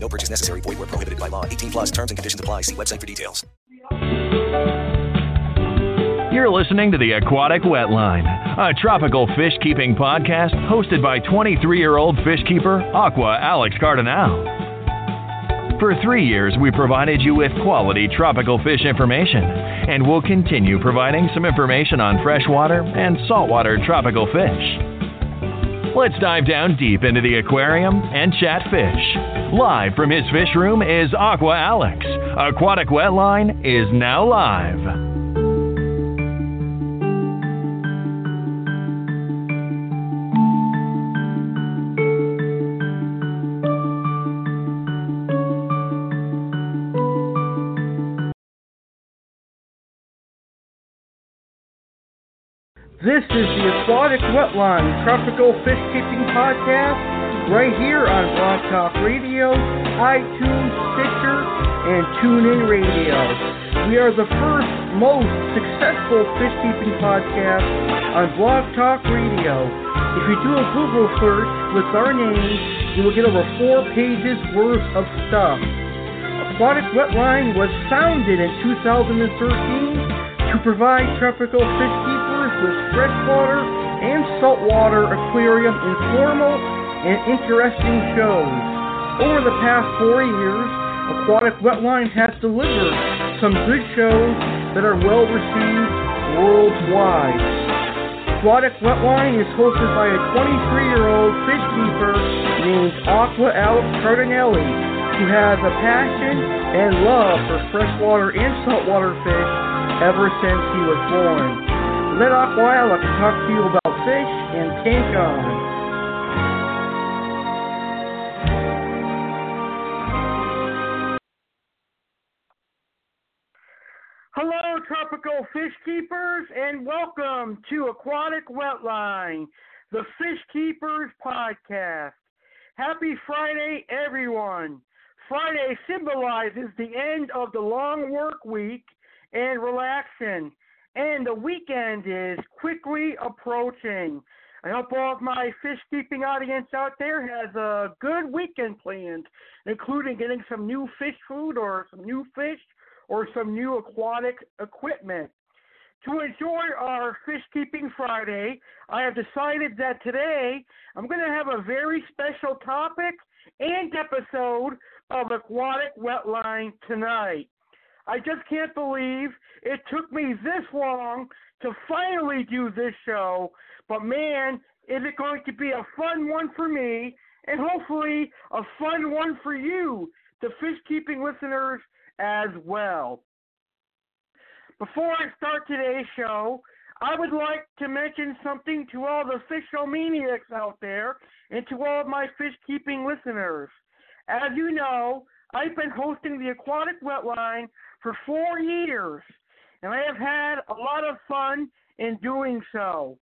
No purchase necessary. Void where prohibited by law. 18 plus terms and conditions apply. See website for details. You're listening to the Aquatic Wetline, a tropical fish keeping podcast hosted by 23 year old fish keeper Aqua Alex Cardinale. For three years, we provided you with quality tropical fish information, and we'll continue providing some information on freshwater and saltwater tropical fish. Let's dive down deep into the aquarium and chat fish. Live from his fish room is Aqua Alex. Aquatic Wetline is now live. This is the Aquatic Wetline Tropical Fish Keeping Podcast right here on Blog Talk Radio, iTunes, Stitcher, and TuneIn Radio. We are the first most successful fish keeping podcast on Blog Talk Radio. If you do a Google search with our name, you will get over four pages worth of stuff. Aquatic Wetline was founded in 2013 to provide tropical fish keepers with freshwater and saltwater aquarium informal and interesting shows. Over the past four years, Aquatic Wetline has delivered some good shows that are well received worldwide. Aquatic Wetline is hosted by a 23 year old fish keeper named Aqua Alex Cardinale, who has a passion and love for freshwater and saltwater fish ever since he was born. Let Aqua Alex talk to you about fish and tank on. Hello, tropical fish keepers, and welcome to Aquatic Wetline, the Fish Keepers Podcast. Happy Friday, everyone. Friday symbolizes the end of the long work week and relaxing, and the weekend is quickly approaching. I hope all of my fish keeping audience out there has a good weekend planned, including getting some new fish food or some new fish or some new aquatic equipment. To enjoy our Fish Keeping Friday, I have decided that today I'm going to have a very special topic and episode of Aquatic Wetline tonight. I just can't believe it took me this long to finally do this show, but man, is it going to be a fun one for me and hopefully a fun one for you, the fish keeping listeners, as well. Before I start today's show, I would like to mention something to all the fishomaniacs out there and to all of my fish keeping listeners. As you know, I've been hosting the Aquatic Wetline for four years, and I have had a lot of fun in doing so.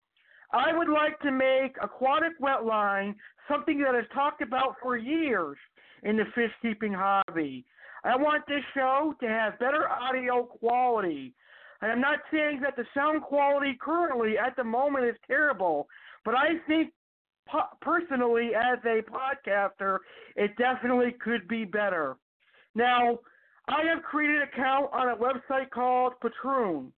I would like to make Aquatic Wetline something that is talked about for years in the fish keeping hobby. I want this show to have better audio quality. I am not saying that the sound quality currently at the moment is terrible, but I think po- personally, as a podcaster, it definitely could be better. Now, I have created an account on a website called Patreon.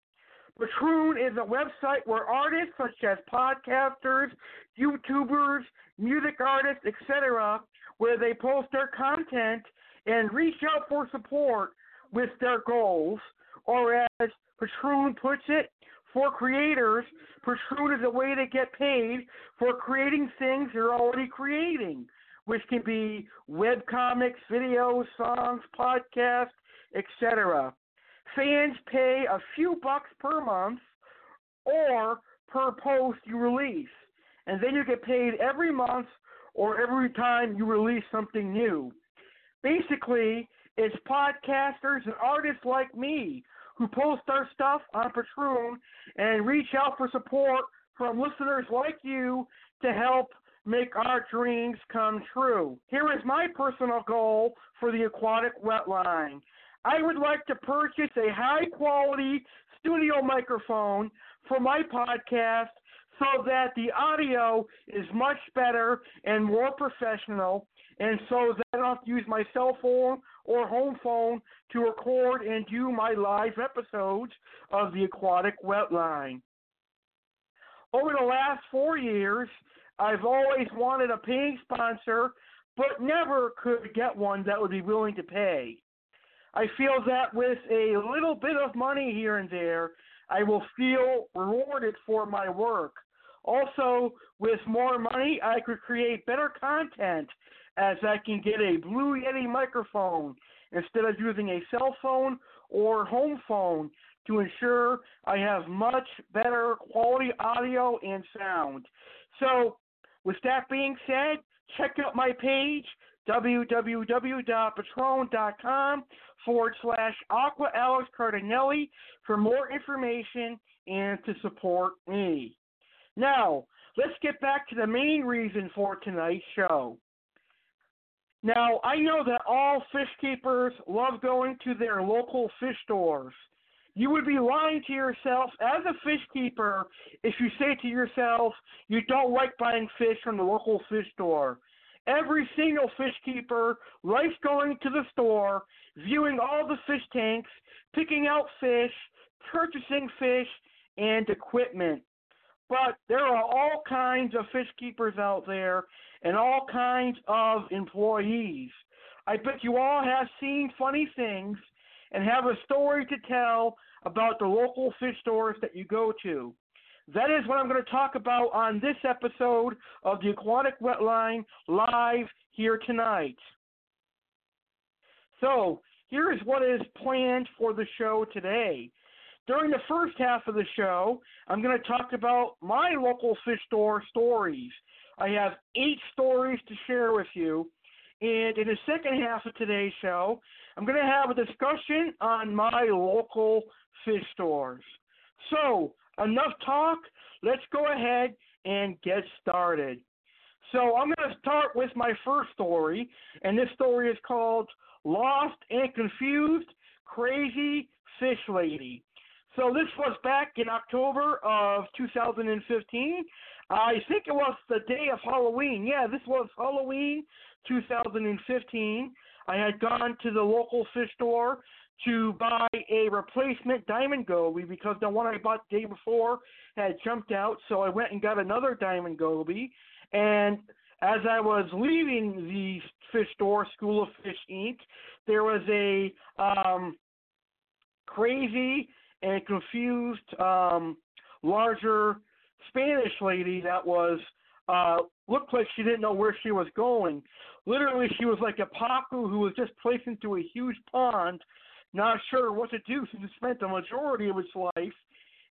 Patreon is a website where artists such as podcasters, YouTubers, music artists, etc., where they post their content and reach out for support with their goals, or as Patreon puts it, for creators, Patreon is a way to get paid for creating things you're already creating, which can be web comics, videos, songs, podcasts, etc. Fans pay a few bucks per month or per post you release, and then you get paid every month or every time you release something new. Basically, It's podcasters and artists like me who post our stuff on Patreon and reach out for support from listeners like you to help make our dreams come true. Here is my personal goal for the aquatic wetline. I would like to purchase a high quality studio microphone for my podcast so that the audio is much better and more professional, and so that I don't have to use my cell phone or home phone to record and do my live episodes of the Aquatic Wetline. Over the last four years, I've always wanted a paying sponsor, but never could get one that would be willing to pay. I feel that with a little bit of money here and there, I will feel rewarded for my work. Also, with more money, I could create better content as I can get a Blue Yeti microphone instead of using a cell phone or home phone to ensure I have much better quality audio and sound. So, with that being said, check out my page, www.patreon.com forward slash Aqua Alex Cardinale for more information and to support me. Now, let's get back to the main reason for tonight's show. Now, I know that all fish keepers love going to their local fish stores. You would be lying to yourself as a fish keeper if you say to yourself you don't like buying fish from the local fish store. Every single fish keeper likes going to the store, viewing all the fish tanks, picking out fish, purchasing fish, and equipment. But there are all kinds of fish keepers out there and all kinds of employees. I bet you all have seen funny things and have a story to tell about the local fish stores that you go to. That is what I'm going to talk about on this episode of the Aquatic Wetline live here tonight. So, here is what is planned for the show today. During the first half of the show, I'm going to talk about my local fish store stories. I have eight stories to share with you. And in the second half of today's show, I'm going to have a discussion on my local fish stores. So, enough talk. Let's go ahead and get started. So, I'm going to start with my first story, and this story is called Lost and Confused Crazy Fish Lady. So this was back in October of 2015. I think it was the day of Halloween. Yeah, this was Halloween 2015. I had gone to the local fish store to buy a replacement diamond goby because the one I bought the day before had jumped out. So I went and got another diamond goby. And as I was leaving the fish store, School of Fish Inc., there was a um, crazy and confused um, larger Spanish lady that was uh, looked like she didn't know where she was going. Literally, she was like a pacu who was just placed into a huge pond, not sure what to do since it spent the majority of its life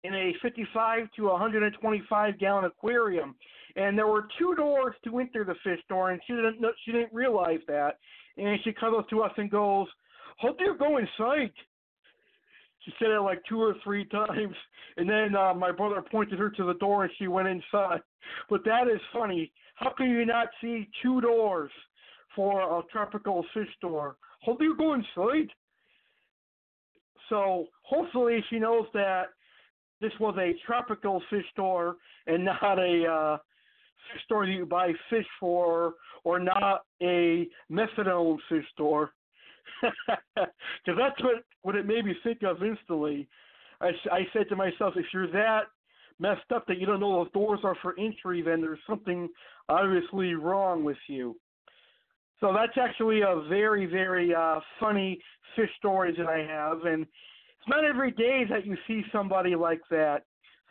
in a 55 to 125 gallon aquarium. And there were two doors to enter the fish store, and she didn't know, she didn't realize that. And she up to us and goes, "Hope you go inside." She said it like two or three times, and then uh, my brother pointed her to the door, and she went inside. But that is funny. How can you not see two doors for a tropical fish store? Do you go inside? So hopefully she knows that this was a tropical fish store and not a uh, fish store that you buy fish for, or not a methadone fish store because that's what what it made me think of instantly. I, I said to myself, if you're that messed up that you don't know those doors are for entry, then there's something obviously wrong with you. So that's actually a very very uh, funny fish story that I have, and it's not every day that you see somebody like that.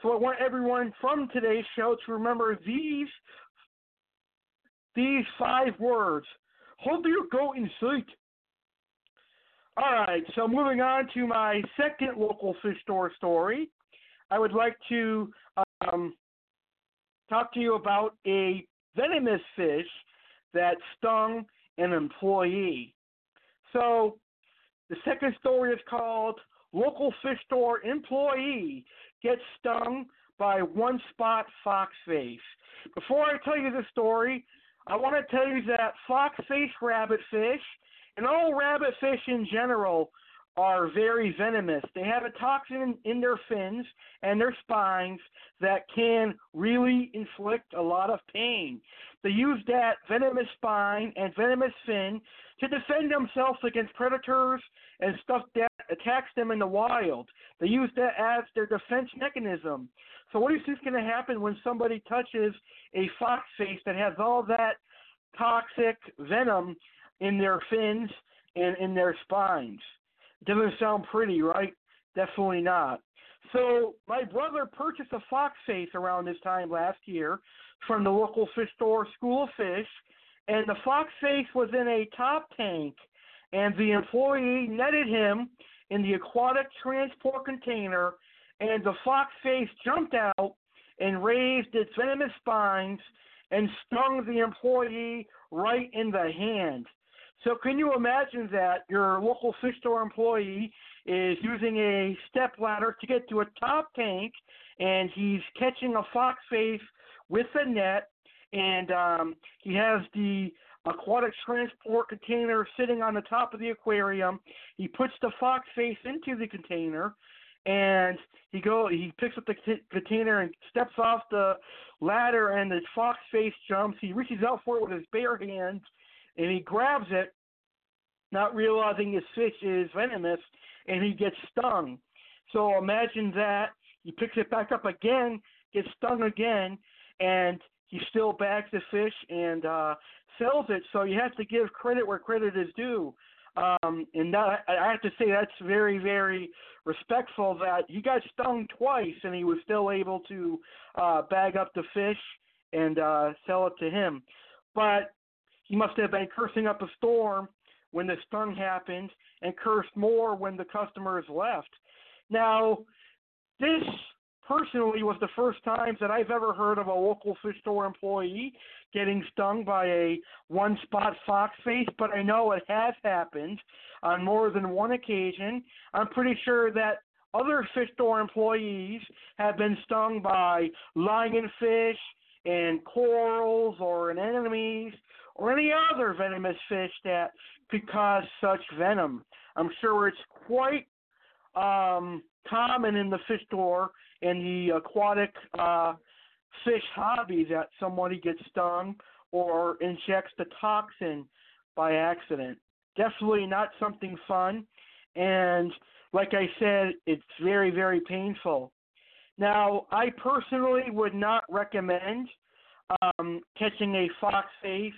So I want everyone from today's show to remember these these five words. Hold your you in inside? All right, so moving on to my second local fish store story, I would like to um, talk to you about a venomous fish that stung an employee. So, The second story is called Local Fish Store Employee Gets Stung by One Spot Foxface. Before I tell you the story, I want to tell you that foxface rabbitfish and all rabbitfish in general are very venomous. They have a toxin in their fins and their spines that can really inflict a lot of pain. They use that venomous spine and venomous fin to defend themselves against predators and stuff that attacks them in the wild. They use that as their defense mechanism. So what do you think is going to happen when somebody touches a fox face that has all that toxic venom in their fins and in their spines? Doesn't sound pretty, right? Definitely not. So my brother purchased a fox face around this time last year from the local fish store, School of Fish, and the fox face was in a top tank, and the employee netted him in the aquatic transport container, and the fox face jumped out and raised its venomous spines and stung the employee right in the hand. So can you imagine that your local fish store employee is using a step ladder to get to a top tank, and he's catching a fox face with a net, and um, he has the aquatic transport container sitting on the top of the aquarium. He puts the fox face into the container, and he go he picks up the t- container and steps off the ladder, and the fox face jumps. He reaches out for it with his bare hands and he grabs it, not realizing his fish is venomous, and he gets stung. So imagine that. He picks it back up again, gets stung again, and he still bags the fish and uh, sells it. So you have to give credit where credit is due. Um, and that, I have to say that's very, very respectful that he got stung twice and he was still able to uh, bag up the fish and uh, sell it to him. But he must have been cursing up a storm when the stung happened and cursed more when the customers left. Now, this personally was the first time that I've ever heard of a local fish store employee getting stung by a one spot fox face, but I know it has happened on more than one occasion. I'm pretty sure that other fish store employees have been stung by lionfish and corals or anemones or any other venomous fish that could cause such venom. I'm sure it's quite um, common in the fish store and the aquatic uh, fish hobby that somebody gets stung or injects the toxin by accident. Definitely not something fun, and like I said, it's very, very painful. Now, I personally would not recommend um, catching a fox face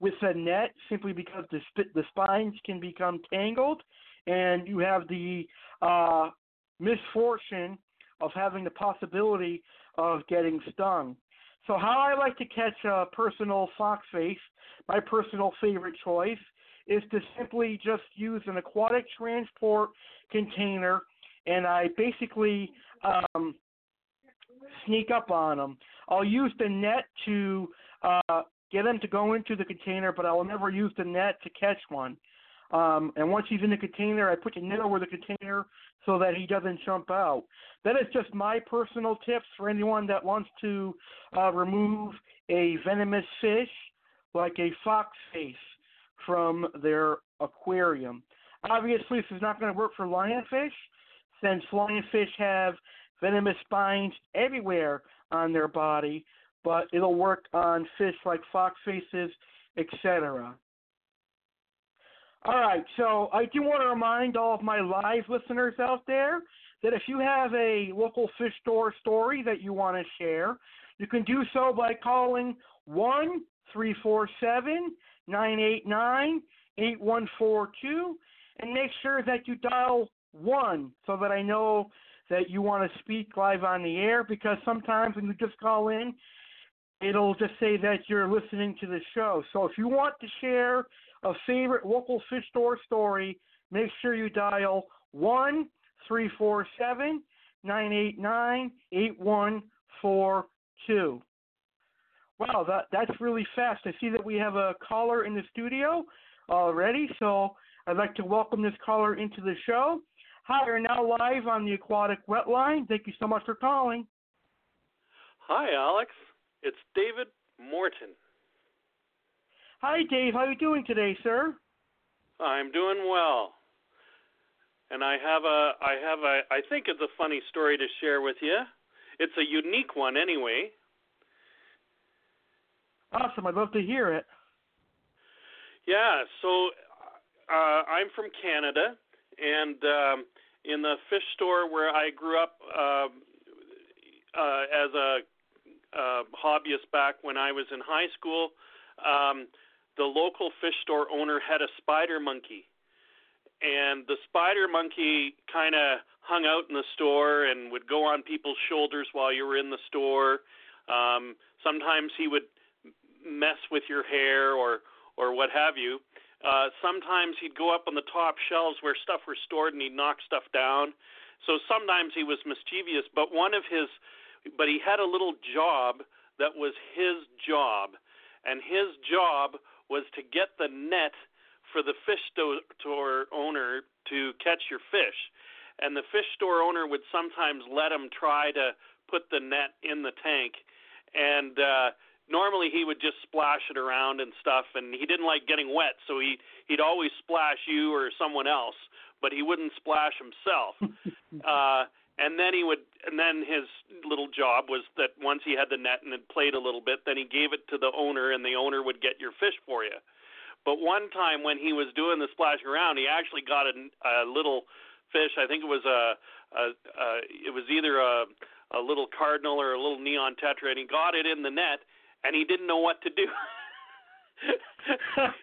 with a net simply because the sp- the spines can become tangled, and you have the uh, misfortune of having the possibility of getting stung. So, how I like to catch a personal fox face, my personal favorite choice, is to simply just use an aquatic transport container, and I basically um, sneak up on them. I'll use the net to uh, get him to go into the container, but I will never use the net to catch one. Um, and once he's in the container, I put the net over the container so that he doesn't jump out. That is just my personal tips for anyone that wants to uh, remove a venomous fish like a fox face from their aquarium. Obviously, this is not going to work for lionfish since lionfish have venomous spines everywhere on their body but it'll work on fish like fox faces, etc. All right, so I do want to remind all of my live listeners out there that if you have a local fish store story that you want to share, you can do so by calling 1 347 989 8142 and make sure that you dial 1 so that I know that you want to speak live on the air because sometimes when you just call in, it'll just say that you're listening to the show. So if you want to share a favorite local fish store story, make sure you dial one three four seven nine eight nine eight one four two. Wow, that that's really fast. I see that we have a caller in the studio already, so I'd like to welcome this caller into the show. Hi, you're now live on the Aquatic Wetline. Thank you so much for calling. Hi, Alex. It's David Morton. Hi, Dave. How are you doing today, sir? I'm doing well. And I have a I have a I think it's a funny story to share with you. It's a unique one anyway. Awesome. I'd love to hear it. Yeah, so uh I'm from Canada and um in the fish store where I grew up uh, uh as a uh hobbyist back when I was in high school, um the local fish store owner had a spider monkey. And the spider monkey kind of hung out in the store and would go on people's shoulders while you were in the store. Um, sometimes he would mess with your hair or or what have you. Uh, sometimes he'd go up on the top shelves where stuff was stored and he'd knock stuff down. So sometimes he was mischievous, but one of his, but he had a little job that was his job, and his job was to get the net for the fish store owner to catch your fish. And the fish store owner would sometimes let him try to put the net in the tank. And uh normally he would just splash it around and stuff and he didn't like getting wet, so he he'd always splash you or someone else, but he wouldn't splash himself. uh and then he would and then his little job was that once he had the net and had played a little bit then he gave it to the owner and the owner would get your fish for you. But one time when he was doing the splashing around he actually got a, a little fish. I think it was a, a, a it was either a a little cardinal or a little neon tetra and he got it in the net and he didn't know what to do.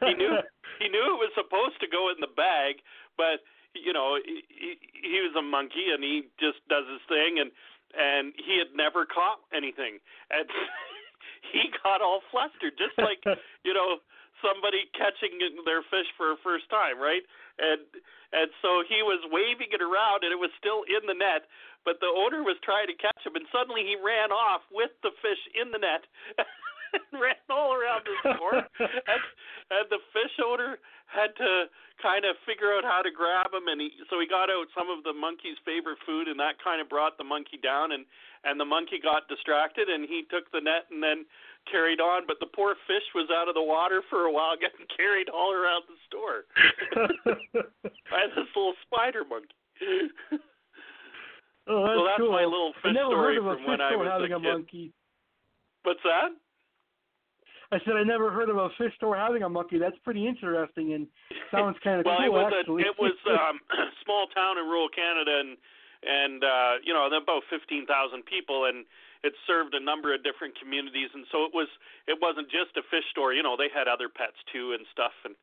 He knew he knew it was supposed to go in the bag but you know he, he was a monkey and he just does his thing and and he had never caught anything. And he got all flustered just like you know somebody catching their fish for a first time right? And and so he was waving it around and it was still in the net but the owner was trying to catch him and suddenly he ran off with the fish in the net ran all around the store and and the fish owner had to kind of figure out how to grab him and he so he got out some of the monkey's favorite food and that kind of brought the monkey down and and the monkey got distracted and he took the net and then carried on but the poor fish was out of the water for a while getting carried all around the store by this little spider monkey oh, that's so that's cool. my little fish I never story heard of a from fish when I was having a a monkey. What's that? I said I never heard of a fish store having a monkey. That's pretty interesting and sounds kind of well, cool it was actually. a it was um small town in rural Canada and and uh you know about 15,000 people and it served a number of different communities and so it was it wasn't just a fish store you know they had other pets too and stuff and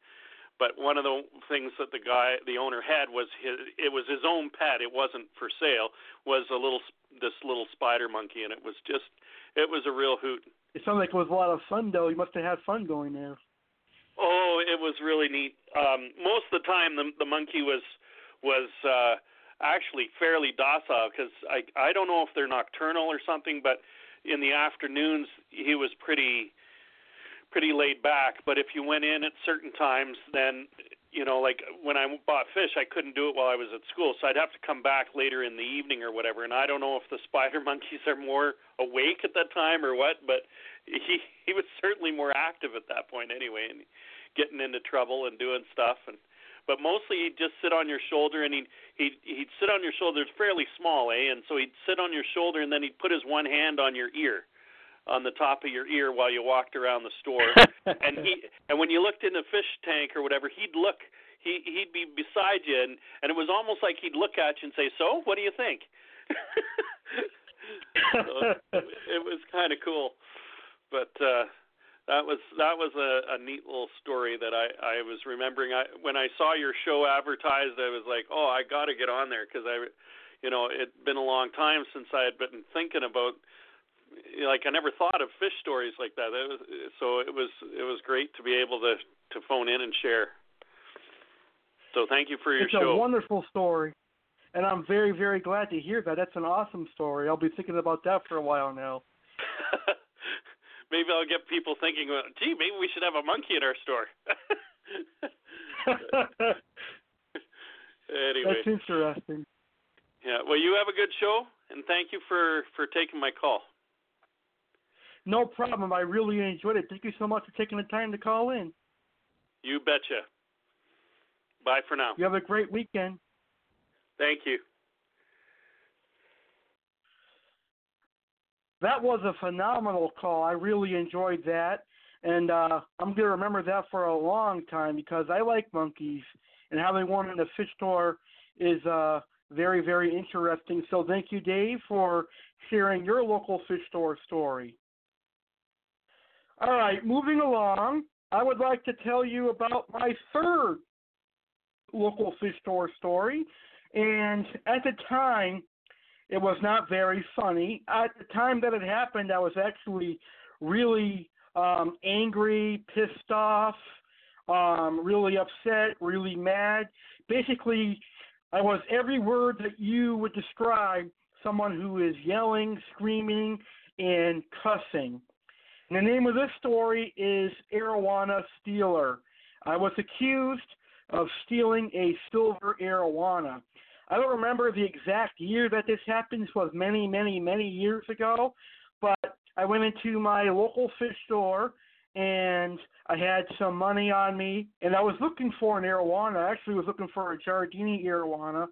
but one of the things that the guy the owner had was his it was his own pet it wasn't for sale was a little this little spider monkey and it was just it was a real hoot It sounds like it was a lot of fun though. You must have had fun going there. Oh, it was really neat. Um, most of the time, the the monkey was was uh, actually fairly docile because I I don't know if they're nocturnal or something, but in the afternoons he was pretty pretty laid back. But if you went in at certain times, then you know, like when I bought fish, I couldn't do it while I was at school, so I'd have to come back later in the evening or whatever. And I don't know if the spider monkeys are more awake at that time or what, but he he was certainly more active at that point anyway, and getting into trouble and doing stuff. And but mostly he'd just sit on your shoulder, and he'd he'd he'd sit on your shoulder. It's fairly small, eh? And so he'd sit on your shoulder, and then he'd put his one hand on your ear on the top of your ear while you walked around the store. and he and when you looked in the fish tank or whatever, he'd look he he'd be beside you and and it was almost like he'd look at you and say, "So, what do you think?" so it was kind of cool. But uh that was that was a, a neat little story that I I was remembering. I when I saw your show advertised, I was like, "Oh, I got to get on there because I you know, it'd been a long time since I had been thinking about like I never thought of fish stories like that. It was, so it was it was great to be able to to phone in and share. So thank you for your it's show. a wonderful story, and I'm very very glad to hear that. That's an awesome story. I'll be thinking about that for a while now. maybe I'll get people thinking, well, gee, maybe we should have a monkey in our store. Anyway, that's interesting. Yeah. Well, you have a good show, and thank you for for taking my call. No problem. I really enjoyed it. Thank you so much for taking the time to call in. You betcha. Bye for now. You have a great weekend. Thank you. That was a phenomenal call. I really enjoyed that. And uh, I'm going to remember that for a long time because I like monkeys and having one in the fish store is uh, very, very interesting. So thank you, Dave, for sharing your local fish store story. All right, moving along, I would like to tell you about my third local fish store story. And at the time, it was not very funny. At the time that it happened, I was actually really um, angry, pissed off, um, really upset, really mad. Basically, I was every word that you would describe someone who is yelling, screaming, and cussing. And the name of this story is Arowana Stealer. I was accused of stealing a silver arowana. I don't remember the exact year that this happened. This was many, many, many years ago. But I went into my local fish store and I had some money on me and I was looking for an arowana. I actually was looking for a jardini arowana,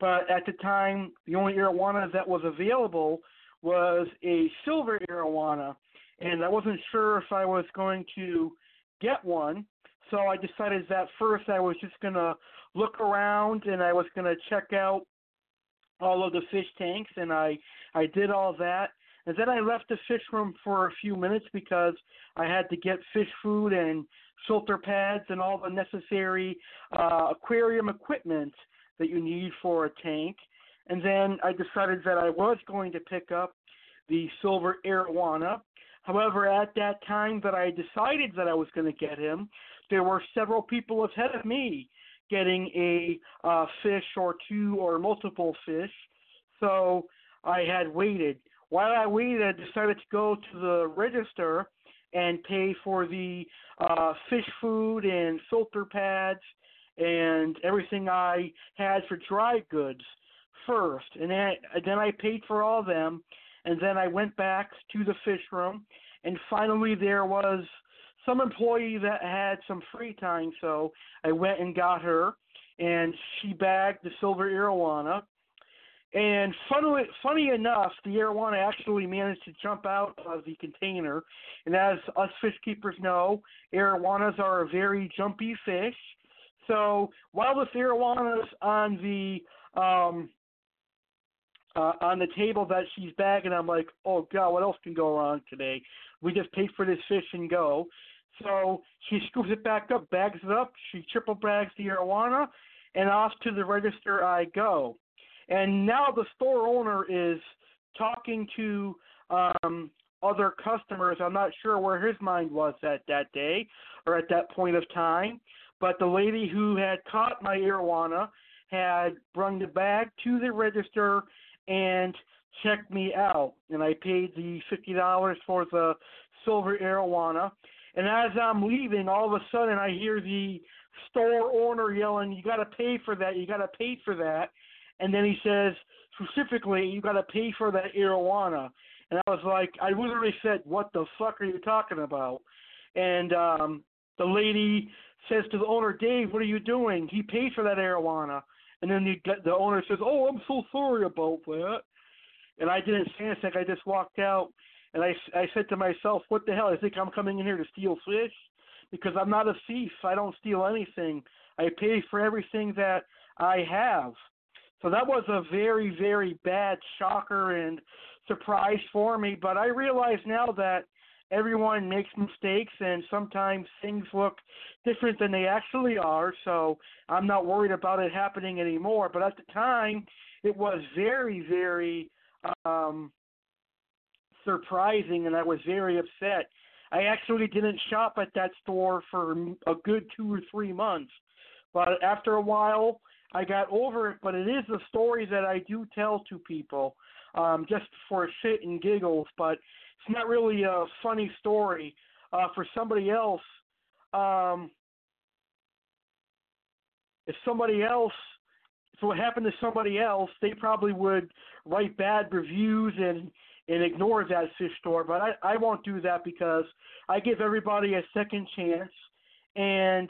but at the time the only arowana that was available was a silver arowana and I wasn't sure if I was going to get one. So I decided that first I was just going to look around and I was going to check out all of the fish tanks and I I did all that and then I left the fish room for a few minutes because I had to get fish food and filter pads and all the necessary uh, aquarium equipment that you need for a tank. And then I decided that I was going to pick up the silver arowana. However, at that time that I decided that I was going to get him, there were several people ahead of me getting a uh, fish or two or multiple fish. So I had waited. While I waited, I decided to go to the register and pay for the uh, fish food and filter pads and everything I had for dry goods first. And then, then I paid for all of them. And then I went back to the fish room. And finally, there was some employee that had some free time, so I went and got her, and she bagged the silver arowana. And funnily, funny enough, the arowana actually managed to jump out of the container. And as us fish keepers know, arowanas are a very jumpy fish. So while this arowana's on the um, uh, on the table that she's bagging, I'm like, oh god, what else can go wrong today? We just pay for this fish and go. So she scoops it back up, bags it up, she triple bags the arowana, and off to the register I go. And now the store owner is talking to um, other customers. I'm not sure where his mind was at that day or at that point of time, but the lady who had caught my arowana had brung the bag to the register and checked me out. And I paid the $50 for the silver arowana and as I'm leaving, all of a sudden I hear the store owner yelling, "You got to pay for that! You got to pay for that!" And then he says specifically, "You got to pay for that arowana." And I was like, I literally said, "What the fuck are you talking about?" And um, the lady says to the owner, "Dave, what are you doing? He paid for that arowana." And then the the owner says, "Oh, I'm so sorry about that." And I didn't say anything. I just walked out. And I, I said to myself, what the hell? I think I'm coming in here to steal fish? Because I'm not a thief. I don't steal anything. I pay for everything that I have. So that was a very, very bad shocker and surprise for me. But I realize now that everyone makes mistakes and sometimes things look different than they actually are. So I'm not worried about it happening anymore. But at the time, it was very, very um, surprising, and I was very upset. I actually didn't shop at that store for a good two or three months, but after a while, I got over it. But it is a story that I do tell to people, um, just for a shit and giggles. But it's not really a funny story uh, for somebody else. Um, if somebody else if what happened to somebody else, they probably would write bad reviews and and ignore that fish store. But I I won't do that because I give everybody a second chance, and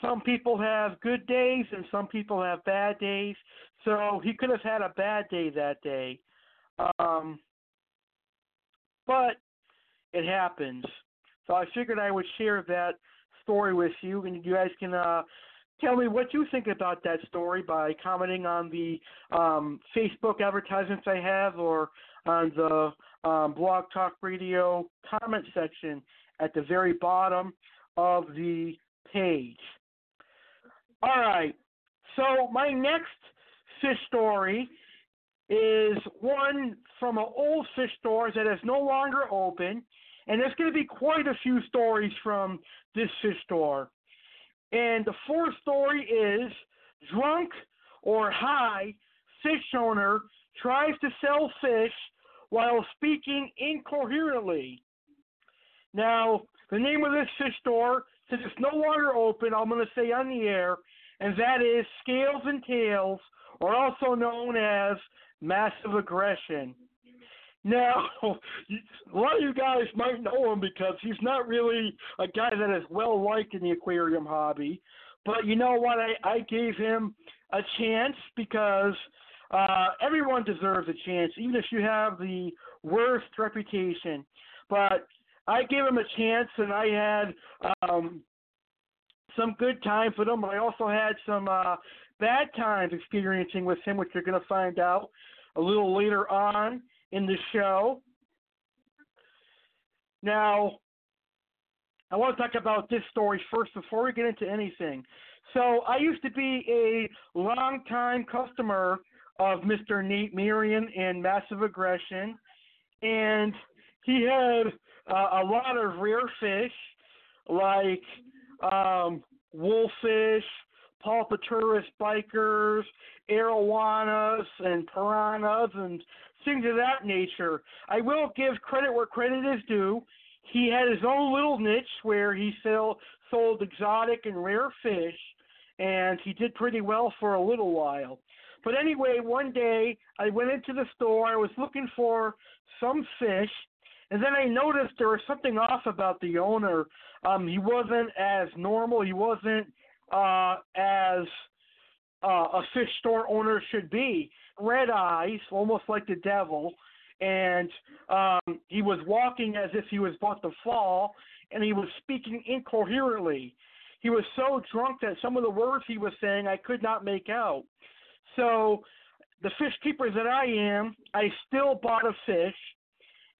some people have good days and some people have bad days. So he could have had a bad day that day. Um, but it happens. So I figured I would share that story with you, and you guys can uh, tell me what you think about that story by commenting on the um, Facebook advertisements I have or on the um, Blog Talk Radio comment section at the very bottom of the page. All right. So my next fish story is one from an old fish store that is no longer open, and there's going to be quite a few stories from this fish store. And the fourth story is drunk or high fish owner tries to sell fish while speaking incoherently. Now, the name of this fish store, since it's no longer open, I'm going to say on the air, and that is Scales and Tails, or also known as Massive Aggression. Now, a lot of you guys might know him because he's not really a guy that is well liked in the aquarium hobby. But you know what? I, I gave him a chance because uh, everyone deserves a chance, even if you have the worst reputation. But I gave him a chance, and I had um, some good times with him. I also had some uh, bad times experiencing with him, which you're going to find out a little later on in the show. Now, I want to talk about this story first before we get into anything. So, I used to be a long-time customer of Mr. Nate Marion and Massive Aggression, and he had uh, a lot of rare fish like um, wolffish, polypterus bichirs, arowanas, and piranhas, and things of that nature. I will give credit where credit is due. He had his own little niche where he sell, sold exotic and rare fish, and he did pretty well for a little while. But anyway, one day I went into the store. I was looking for some fish, and then I noticed there was something off about the owner. Um, he wasn't as normal. He wasn't uh, as uh, a fish store owner should be. Red eyes, almost like the devil, and um, he was walking as if he was about to fall, and he was speaking incoherently. He was so drunk that some of the words he was saying I could not make out. So, the fish keeper that I am, I still bought a fish,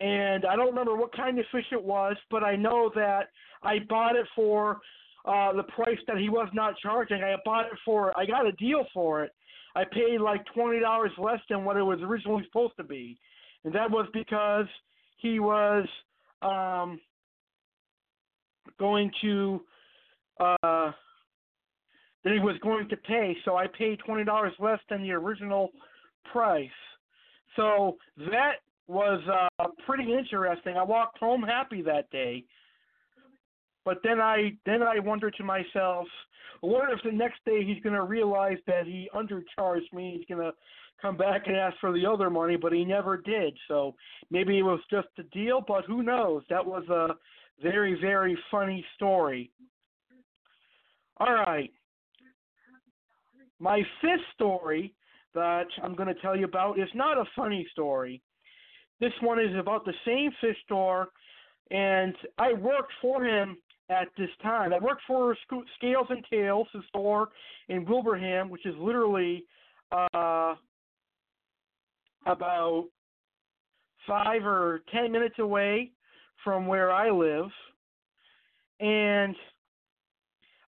and I don't remember what kind of fish it was, but I know that I bought it for uh, the price that he was not charging. I bought it for, I got a deal for it. I paid like twenty dollars less than what it was originally supposed to be, and that was because he was um, going to uh, that he was going to pay. So I paid twenty dollars less than the original price. So that was uh, pretty interesting. I walked home happy that day. But then I then I wonder to myself, wonder if the next day he's going to realize that he undercharged me. He's going to come back and ask for the other money, but he never did. So maybe it was just a deal, but who knows? That was a very very funny story. All right. My fifth story that I'm going to tell you about is not a funny story. This one is about the same fish store, and I worked for him at this time. I worked for Scales and Tails, a store in Wilbraham, which is literally uh, about five or ten minutes away from where I live. And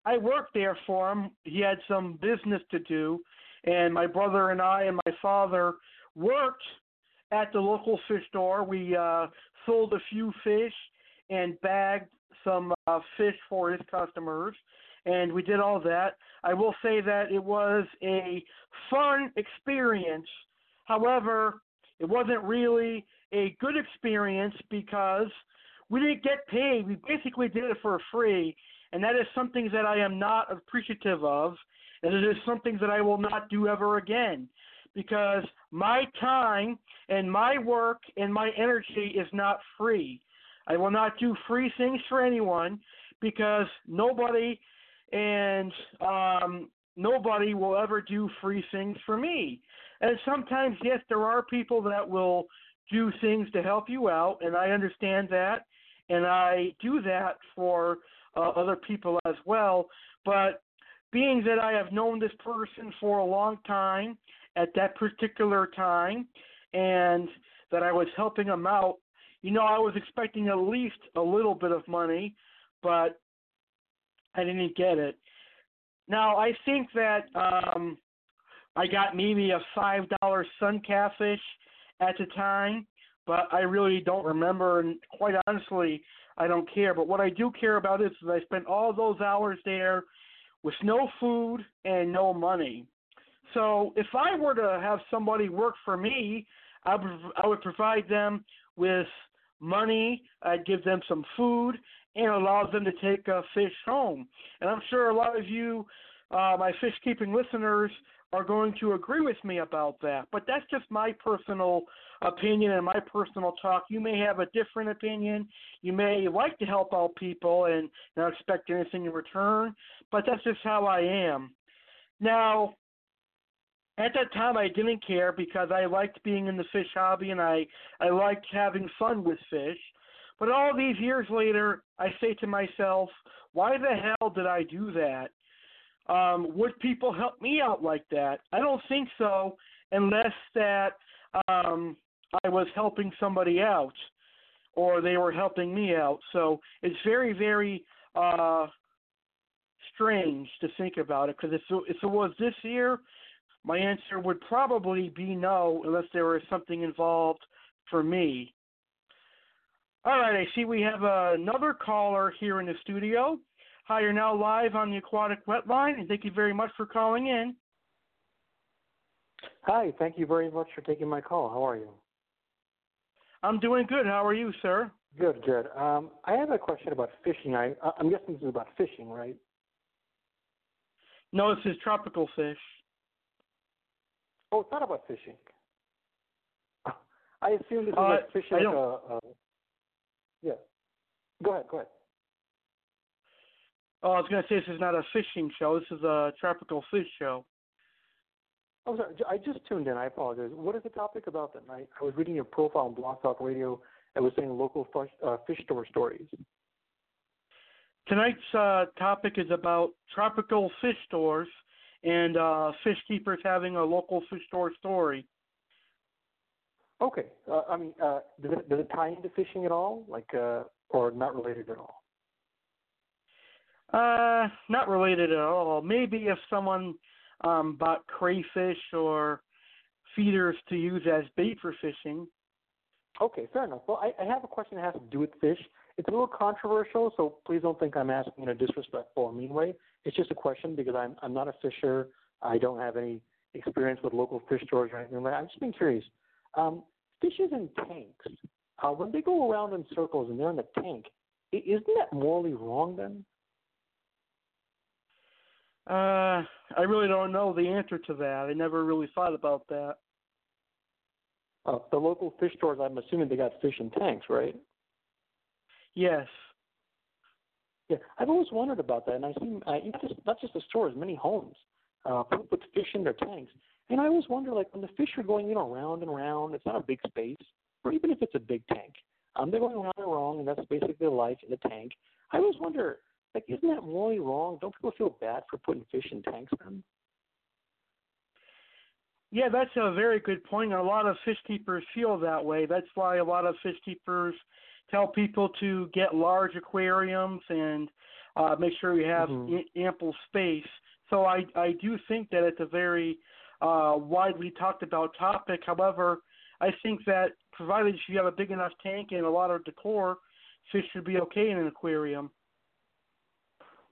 I worked there for him. He had some business to do, and my brother and I and my father worked at the local fish store. We uh, sold a few fish and bagged some uh, fish for his customers, and we did all that. I will say that it was a fun experience. However, it wasn't really a good experience because we didn't get paid. We basically did it for free, and that is something that I am not appreciative of. and it is something that I will not do ever again because my time and my work and my energy is not free. I will not do free things for anyone because nobody and um, nobody will ever do free things for me. And sometimes, yes, there are people that will do things to help you out, and I understand that, and I do that for uh, other people as well. But being that I have known this person for a long time at that particular time, and that I was helping him out, you know, I was expecting at least a little bit of money, but I didn't get it. Now I think that um, I got maybe a five dollar sun catfish at the time, but I really don't remember. And quite honestly, I don't care. But what I do care about is that I spent all those hours there with no food and no money. So if I were to have somebody work for me, I would, I would provide them with money. I'd give them some food and allow them to take a fish home. And I'm sure a lot of you, uh, my fish keeping listeners, are going to agree with me about that. But that's just my personal opinion and my personal talk. You may have a different opinion. You may like to help out people and not expect anything in return, but that's just how I am. Now, at that time I didn't care because I liked being in the fish hobby and I I liked having fun with fish. But all these years later, I say to myself, why the hell did I do that? Um, would people help me out like that? I don't think so, unless that um, I was helping somebody out or they were helping me out. So it's very, very uh, strange to think about it because if, if it was this year, my answer would probably be no, unless there was something involved for me. All right, I see we have another caller here in the studio. Hi, you're now live on the Aquatic Wetline, and thank you very much for calling in. Hi, thank you very much for taking my call. How are you? I'm doing good. How are you, sir? Good, good. Um, I have a question about fishing. I, I'm guessing this is about fishing, right? No, this is tropical fish. Oh, it's not about fishing. I assume this is uh, like fishing. Like a, a, yeah. Go ahead. Go ahead. Oh, I was going to say this is not a fishing show. This is a tropical fish show. Oh, sorry. I just tuned in. I apologize. What is the topic about then? I, I was reading your profile on Blog Talk Radio. It was saying local fish, uh, fish store stories. Tonight's uh, topic is about tropical fish stores and uh, fish keepers having a local fish store story. Okay. Uh, I mean, uh, does it does it tie into fishing at all, like, uh, or not related at all? Uh, not related at all. Maybe if someone um, bought crayfish or feeders to use as bait for fishing. Okay, fair enough. Well, I, I have a question that has to do with fish. It's a little controversial, so please don't think I'm asking in a disrespectful or mean way. It's just a question because I'm I'm not a fisher. I don't have any experience with local fish stores or anything like that. I'm just being curious. Um, fishes in tanks, uh, when they go around in circles and they're in the tank, isn't that morally wrong then? Uh, I really don't know the answer to that. I never really thought about that. Uh, the local fish stores, I'm assuming they got fish in tanks, right? Yes. Yeah, I've always wondered about that, and I see uh, not just not just the stores, many homes uh, people put fish in their tanks, and I always wonder, like when the fish are going, you know, round and round, it's not a big space, or even if it's a big tank, um, they're going round and round, and that's basically their life in the tank. I always wonder, like, isn't that morally wrong? Don't people feel bad for putting fish in tanks then? Yeah, that's a very good point. A lot of fish keepers feel that way. That's why a lot of fish keepers tell people to get large aquariums and uh, make sure you have mm-hmm. ample space. So I I do think that it's a very uh, widely talked about topic. However, I think that provided you have a big enough tank and a lot of decor, fish should be okay in an aquarium.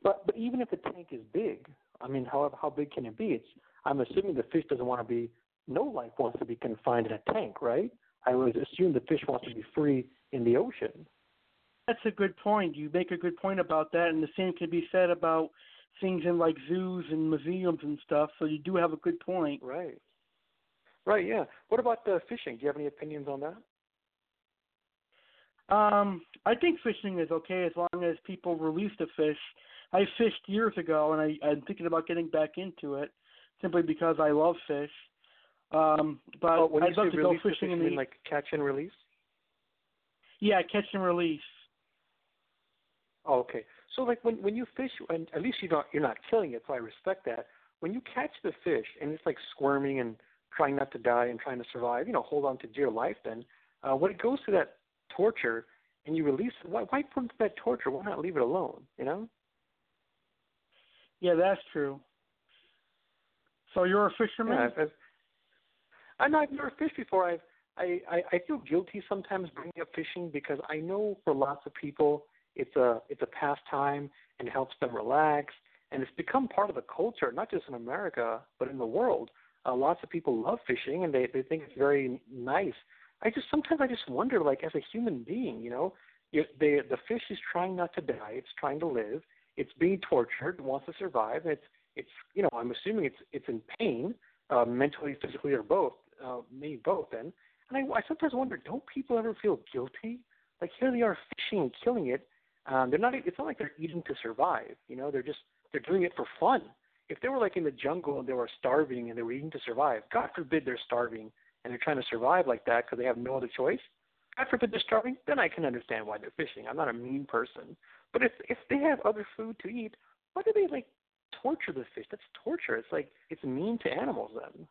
But but even if the tank is big, I mean, however, how big can it be? It's I'm assuming the fish doesn't want to be no life wants to be confined in a tank, right? I would assume the fish wants to be free in the ocean. That's a good point. You make a good point about that, and the same can be said about things in like zoos and museums and stuff. So you do have a good point. Right. Right. Yeah. What about the fishing? Do you have any opinions on that? Um, I think fishing is okay as long as people release the fish. I fished years ago, and I, I'm thinking about getting back into it simply because I love fish. Um, but oh, when I'd you love say to go fishing fish, in you the mean like catch and release. Yeah, catch and release. Oh, okay. So like when when you fish, and at least you're not you're not killing it, so I respect that. When you catch the fish and it's like squirming and trying not to die and trying to survive, you know, hold on to dear life. Then uh, when it goes to that torture and you release it, why why put that torture? Why not leave it alone? You know? Yeah, that's true. So you're a fisherman? Yeah, I've, I've, I know I've never fished before. I've I, I I feel guilty sometimes bringing up fishing because I know for lots of people it's a it's a pastime and it helps them relax and it's become part of the culture, not just in America but in the world. Uh, lots of people love fishing and they they think it's very nice. I just sometimes I just wonder, like as a human being, you know, they, the fish is trying not to die, it's trying to live, it's being tortured, it wants to survive, and it's it's you know I'm assuming it's it's in pain, uh, mentally, physically, or both, uh, maybe both. Then, and I, I sometimes wonder, don't people ever feel guilty? Like here they are fishing and killing it. Um, they're not. It's not like they're eating to survive. You know, they're just they're doing it for fun. If they were like in the jungle and they were starving and they were eating to survive, God forbid they're starving and they're trying to survive like that because they have no other choice. God forbid they're starving, then I can understand why they're fishing. I'm not a mean person. But if if they have other food to eat, why do they like torture the fish? That's torture. It's like it's mean to animals then.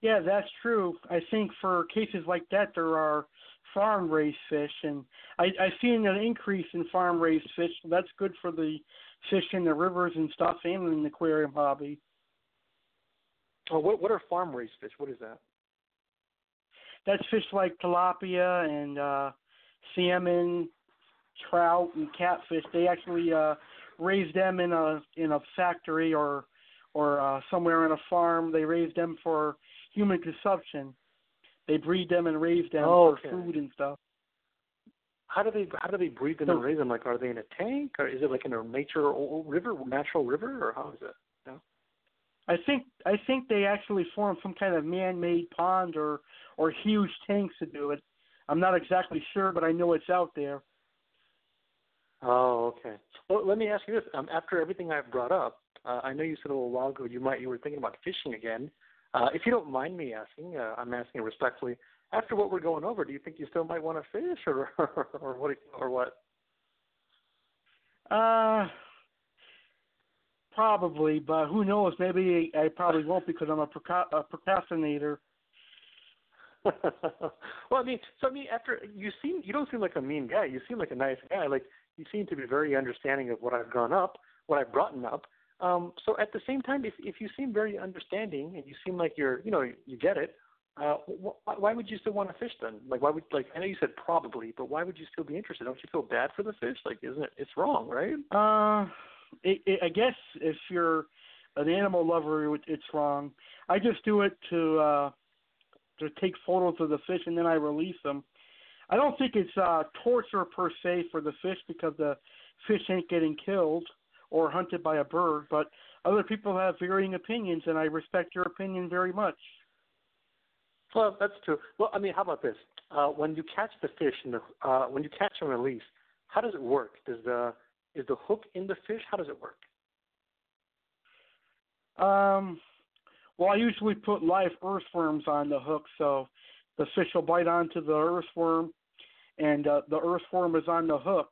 Yeah, that's true. I think for cases like that, there are farm raised fish, and I, I've seen an increase in farm raised fish. That's good for the fish in the rivers and stuff, and in the aquarium hobby. Oh, what what are farm raised fish? What is that? That's fish like tilapia and uh, salmon, trout, and catfish. They actually uh, raise them in a in a factory or or uh, somewhere on a farm. They raise them for human consumption. They breed them and raise them Oh, for okay. food and stuff. How do they how do they breed them and raise them? Like, are they in a tank or is it like in a nature or river, natural river, or how is it? No. I think I think they actually form some kind of man-made pond or or huge tanks to do it. I'm not exactly sure, but I know it's out there. Oh, okay. Well, let me ask you this: um, after everything I've brought up, uh, I know you said a little while ago you might you were thinking about fishing again. Uh, if you don't mind me asking, uh, I'm asking respectfully. After what we're going over, do you think you still might want to fish, or or what? Or what? Uh, probably, but who knows? Maybe I probably won't because I'm a, proca- a procrastinator. well, I mean, so I mean, after you seem you don't seem like a mean guy. You seem like a nice guy. Like you seem to be very understanding of what I've gone up, what I've brought up. Um, so at the same time, if if you seem very understanding and you seem like you're, you know, you get it, uh, wh- why would you still want to fish then? Like, why would like I know you said probably, but why would you still be interested? Don't you feel bad for the fish? Like, isn't it? It's wrong, right? Uh, it, it, I guess if you're an animal lover, it, it's wrong. I just do it to uh, to take photos of the fish and then I release them. I don't think it's uh, torture per se for the fish because the fish ain't getting killed or hunted by a bird, but other people have varying opinions, and I respect your opinion very much. Well, that's true. Well, I mean, how about this? Uh, when you catch the fish in the uh, when you catch and release, how does it work? Does the is the hook in the fish? How does it work? Um, well, I usually put live earthworms on the hook, so the fish will bite onto the earthworm, and uh, the earthworm is on the hook.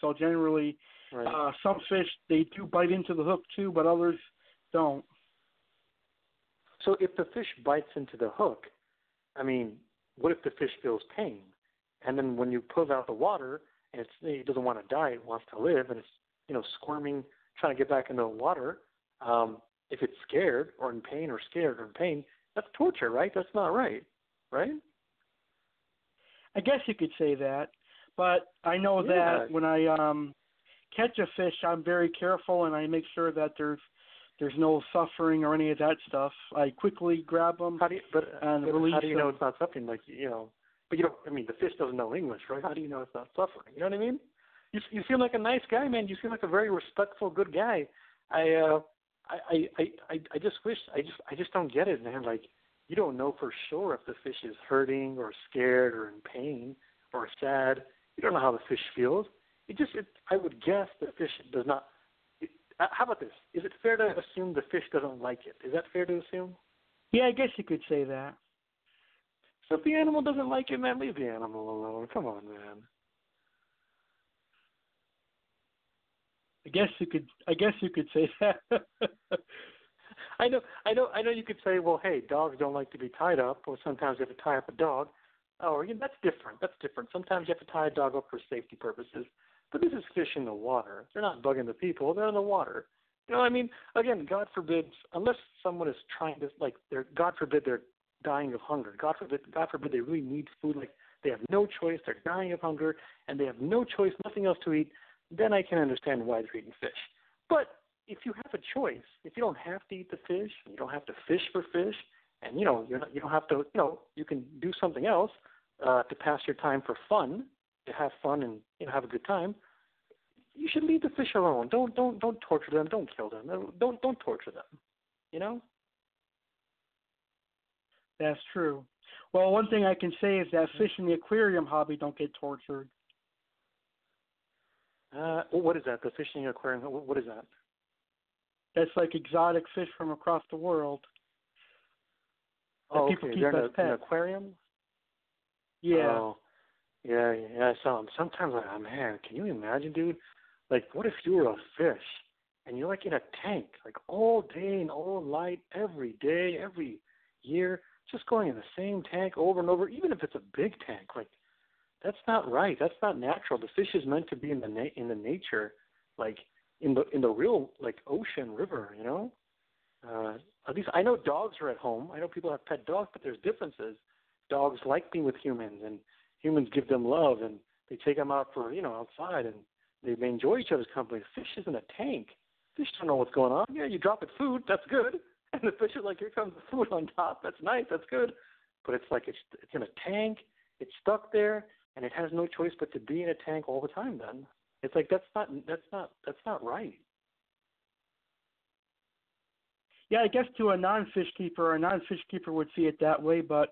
So generally, Right. uh, some fish they do bite into the hook too, but others don't. So if the fish bites into the hook, I mean, what if the fish feels pain? And then when you pull out the water and it's, it doesn't want to die, it wants to live, and it's you know squirming, trying to get back into the water. Um, if it's scared or in pain or scared or in pain, that's torture, right? That's not right, right? I guess you could say that, but I know Yeah. that when I um catch a fish, I'm very careful and I make sure that there's there's no suffering or any of that stuff. I quickly grab them. How do you, but, And but release how do you know them. it's not suffering? Like you know, but you don't. I mean, the fish doesn't know English, right? How do you know it's not suffering? You know what I mean? you you seem like a nice guy, man. You seem like a very respectful, good guy. I uh, I I I I just wish I just I just don't get it, man. Like you don't know for sure if the fish is hurting or scared or in pain or sad. You don't know how the fish feels. It just it, I would guess the fish does not. It, uh, how about this? Is it fair to assume the fish doesn't like it? Is that fair to assume? Yeah, I guess you could say that. So if the animal doesn't like it, man, leave the animal alone. Come on, man. I guess you could. I guess you could say that. I know, I know, I know. You could say, well, hey, dogs don't like to be tied up, or sometimes you have to tie up a dog. Oh, yeah, that's different. That's different. Sometimes you have to tie a dog up for safety purposes. But this is fish in the water. They're not bugging the people. They're in the water. You know, I mean, again, God forbid, unless someone is trying to, like, they're, God forbid, they're dying of hunger. God forbid, God forbid, they really need food. Like, they have no choice. They're dying of hunger, and they have no choice, nothing else to eat then I can understand why they're eating fish. But if you have a choice, if you don't have to eat the fish, you don't have to fish for fish, and you know you're not, you don't have to, you know, you can do something else uh, to pass your time for fun, to have fun and you know have a good time. You should leave the fish alone. Don't don't don't torture them. Don't kill them. Don't don't torture them. You know. That's true. Well, one thing I can say is that fish in the aquarium hobby don't get tortured. Uh, what is that? The fishing aquarium. What is that? That's like exotic fish from across the world. Oh, people okay. keep They're in a, an aquarium. Yeah. Oh, yeah, yeah. I saw them. Sometimes, like, oh, man, can you imagine, dude? Like, what if you were a fish and you're like in a tank, like all day and all night, every day, every year, just going in the same tank over and over, even if it's a big tank, like that's not right. That's not natural. The fish is meant to be in the na- in the nature, like in the in the real like ocean river. You know. Uh, at least I know dogs are at home. I know people have pet dogs, but there's differences. Dogs like being with humans, and humans give them love, and they take them out for you know outside, and they, enjoy each other's company. Fish is in a tank. Fish don't know what's going on. Yeah, you drop it food, that's good, and the fish are like, here comes the food on top. That's nice, that's good. But it's like it's it's in a tank. It's stuck there and it has no choice but to be in a tank all the time then it's like that's not that's not that's not right Yeah, I guess to a non-fish keeper, a non-fish keeper would see it that way, but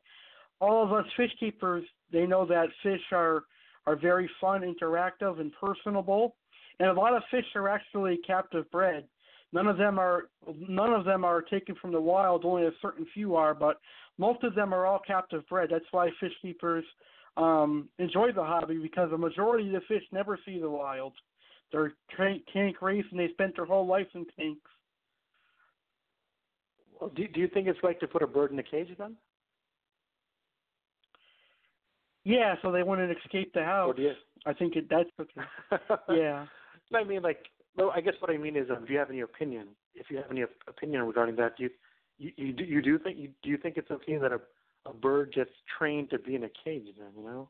all of us fish keepers, they know that fish are are very fun, interactive, and personable, and a lot of fish are actually captive bred. None of them are none of them are taken from the wild. Only a certain few are, but most of them are all captive bred. That's why fish keepers um, enjoy the hobby because the majority of the fish never see the wild. They're tank raised and they spent their whole life in tanks. Well, do do you think it's right to put a bird in a cage then? Yeah, so they wouldn't escape the house. I think it, that's okay. yeah. I mean, like, well, I guess what I mean is, um, do you have any opinion? If you have any op- opinion regarding that, do you you you do, you do think you, do you think it's okay that a a bird gets trained to be in a cage? Then you know.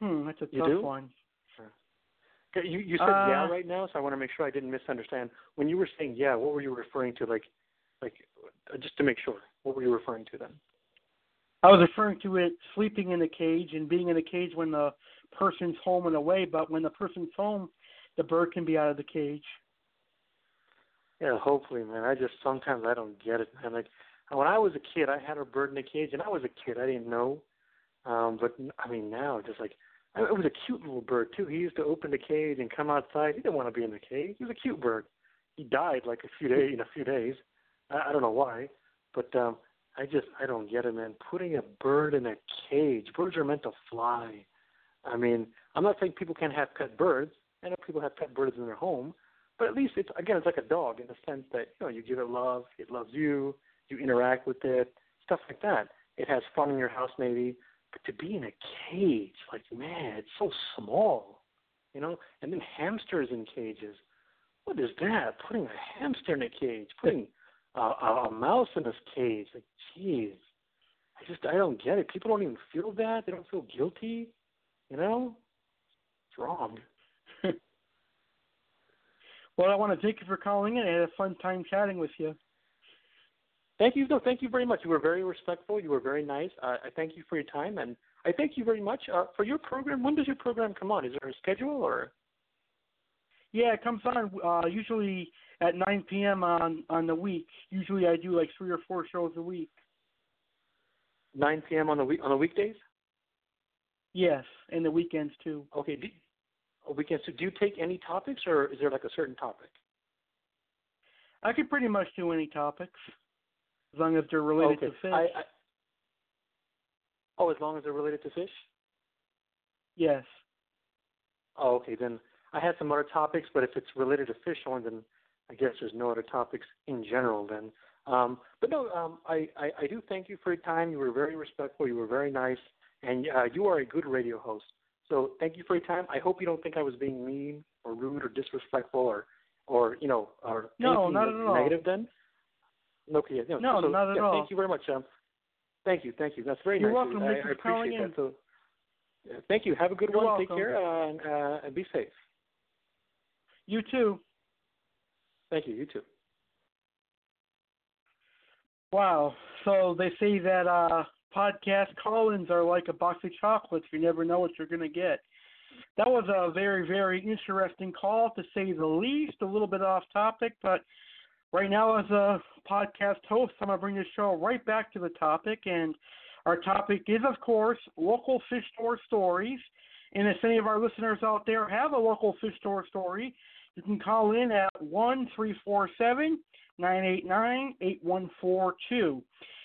Hmm, that's a You tough do? one. Okay, You you said Uh, yeah right now, so I want to make sure I didn't misunderstand. When you were saying yeah, what were you referring to? Like, like, uh, just to make sure, what were you referring to then? I was referring to it sleeping in a cage and being in a cage when the person's home and away, but when the person's home, the bird can be out of the cage. Yeah, hopefully, man. I just sometimes I don't get it, man. Like when I was a kid, I had a bird in a cage, and I was a kid. I didn't know, um, but I mean now, just like I- it was a cute little bird too. He used to open the cage and come outside. He didn't want to be in the cage. He was a cute bird. He died like a few days in a few days. I, I don't know why, but um, I just I don't get it, man. Putting a bird in a cage. Birds are meant to fly. I mean, I'm not saying people can't have pet birds. I know people have pet birds in their home, but at least it's again it's like a dog in the sense that you know you give it love, it loves you, you interact with it, stuff like that. It has fun in your house maybe, but to be in a cage, like man, it's so small, you know. And then hamsters in cages. What is that? Putting a hamster in a cage, putting a, a, mouse in a cage. Like, jeez, I just I don't get it. People don't even feel that. They don't feel guilty. You know, it's wrong. Well, I want to thank you for calling in. I had a fun time chatting with you. Thank you. No, thank you very much. You were very respectful. You were very nice. Uh, I thank you for your time, and I thank you very much uh, for your program. When does your program come on? Is there a schedule or? Yeah, it comes on uh, usually at 9 p.m. on on the week. Usually, I do like three or four shows a week. 9 p.m. on the week on the weekdays. Yes, and the weekends too. Okay. Do, weekends. So do you take any topics, or is there like a certain topic? I can pretty much do any topics, as long as they're related okay. to fish. I, I, oh, as long as they're related to fish. Yes. Oh, okay. Then I had some other topics, but if it's related to fish only, then I guess there's no other topics in general. Then, um, but no, um, I, I I do thank you for your time. You were very respectful. You were very nice, and uh, you are a good radio host. So thank you for your time. I hope you don't think I was being mean or rude or disrespectful or or you know or no, not at all. negative. Then. Okay. No, no so, not at yeah, all. Thank you very much. Um, thank you, thank you. That's very You're nice. welcome. I, I appreciate that. So, yeah, thank you. Have a good You're one. Take care uh, and, uh, and be safe. You too. Thank you. You too. Wow. So they say that uh podcast call-ins are like a box of chocolates. You never know what you're going to get. That was a very, very interesting call, to say the least. A little bit off topic, but right now, as a podcast host, I'm going to bring the show right back to the topic. And our topic is, of course, local fish store stories. And if any of our listeners out there have a local fish store story, you can call in at one three four seven nine eight nine eight one four two.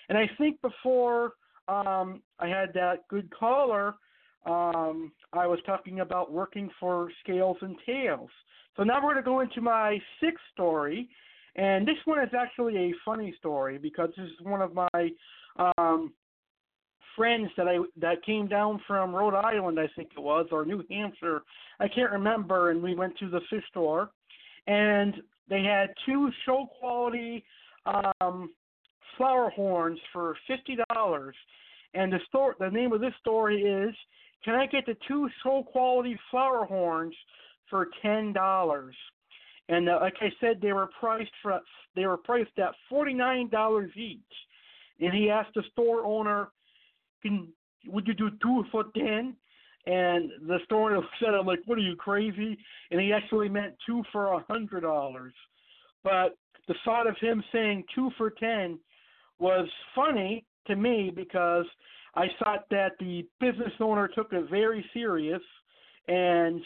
And I think before um, I had that good caller, um, I was talking about working for Scales and Tails. So now we're going to go into my sixth story, and this one is actually a funny story because this is one of my um, friends that I that came down from Rhode Island, I think it was, or New Hampshire, I can't remember, and we went to the fish store, and they had two show quality um, flower horns for fifty dollars, and the store the name of this story is can I get the two show quality flower horns for ten dollars? And uh, like I said, they were priced for they were priced at forty nine dollars each. And he asked the store owner, "Can would you do two for ten? And the store said, "I'm like, what are you crazy?" And he actually meant two for a hundred dollars. But the thought of him saying two for ten was funny to me because I thought that the business owner took it very serious, and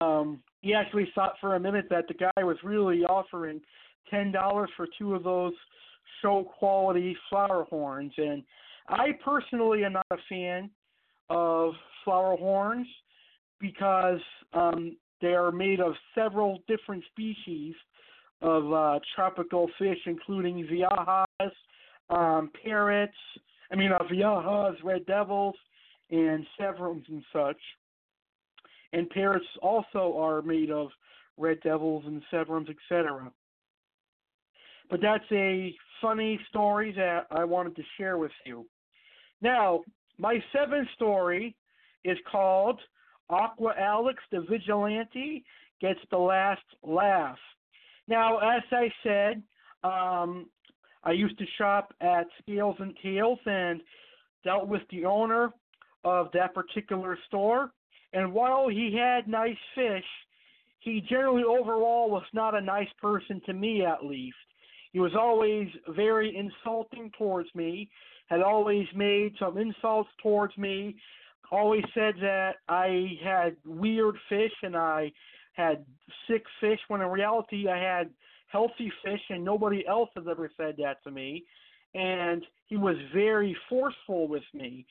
um, he actually thought for a minute that the guy was really offering ten dollars for two of those show quality flower horns. And I personally am not a fan of flower horns because um, they are made of several different species of uh, tropical fish, including viejas, um, parrots, I mean, uh, viejas, red devils, and severums and such. And parrots also are made of red devils and severums, etc. But that's a funny story that I wanted to share with you. Now, my seventh story is called Aqua Alex the Vigilante Gets the Last Laugh. Now, as I said, um, I used to shop at Scales and Tails and dealt with the owner of that particular store. And while he had nice fish, he generally overall was not a nice person to me, at least. He was always very insulting towards me, had always made some insults towards me, always said that I had weird fish and I had sick fish, when in reality I had healthy fish, and nobody else has ever said that to me. And he was very forceful with me.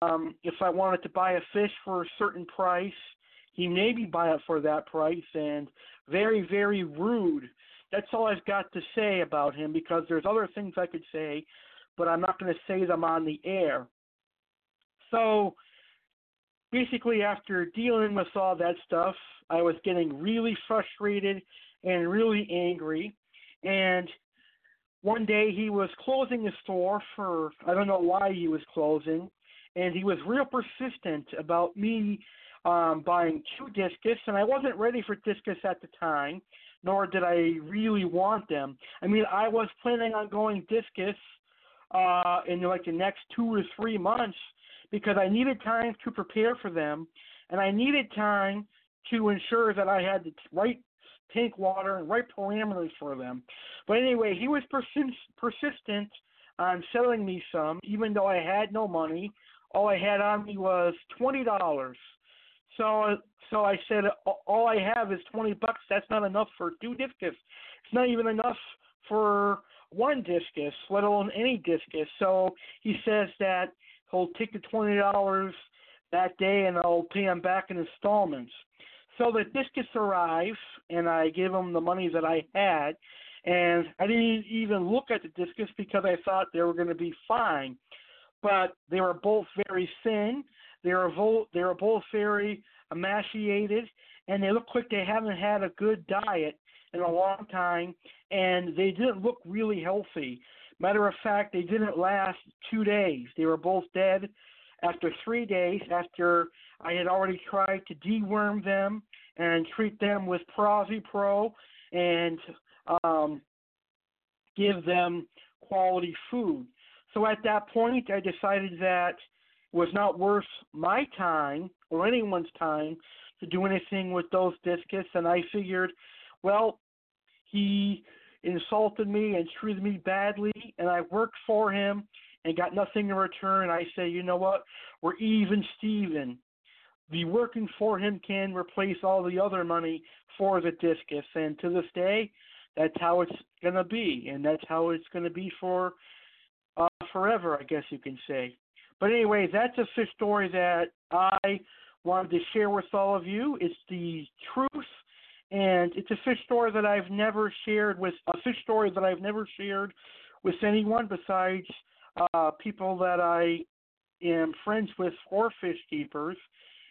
Um, if I wanted to buy a fish for a certain price, he made me buy it for that price, and very, very rude. That's all I've got to say about him because there's other things I could say, but I'm not going to say them on the air. So basically, after dealing with all that stuff, I was getting really frustrated and really angry. And one day he was closing the store for I don't know why he was closing, and he was real persistent about me um, buying two discus, and I wasn't ready for discus at the time. nor did I really want them. I mean, I was planning on going discus uh, in like the next two or three months because I needed time to prepare for them, and I needed time to ensure that I had the right tank water and right parameters for them. But anyway, he was persist- persistent on selling me some, even though I had no money. All I had on me was twenty dollars. So so I said, all I have is twenty bucks. That's not enough for two discus. It's not even enough for one discus, let alone any discus. So he says that he'll take the twenty dollars that day and I'll pay him back in installments. So the discus arrives and I give him the money that I had, and I didn't even look at the discus because I thought they were going to be fine. But they were both very thin. They were vo- they were both very emaciated, and they look like they haven't had a good diet in a long time, and they didn't look really healthy. Matter of fact, they didn't last two days. They were both dead after three days after I had already tried to deworm them and treat them with PraziPro and um, give them quality food. So at that point, I decided that it was not worth my time or anyone's time to do anything with those discus, and I figured, well, he insulted me and treated me badly, and I worked for him and got nothing in return. I say, you know what? We're even Steven. The working for him can replace all the other money for the discus, and to this day, that's how it's gonna be, and that's how it's gonna be for uh, forever, I guess you can say. But anyway, that's a story that I wanted to share with all of you. It's the truth, and it's a fish story that I've never shared with a fish story that I've never shared with anyone besides uh, people that I am friends with or fish keepers.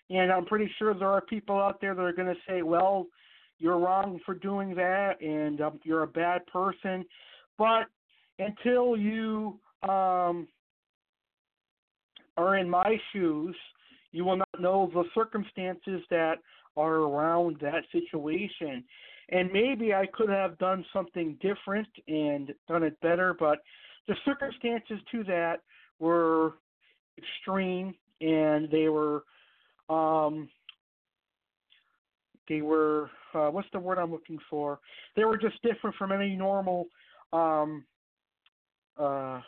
And I'm pretty sure there are people out there that are going to say, well, you're wrong for doing that and um, you're a bad person. But until you um, are in my shoes, you will not know the circumstances that are around that situation. And maybe I could have done something different and done it better, but the circumstances to that were extreme and they were um they were uh, what's the word I'm looking for? They were just different from any normal um uh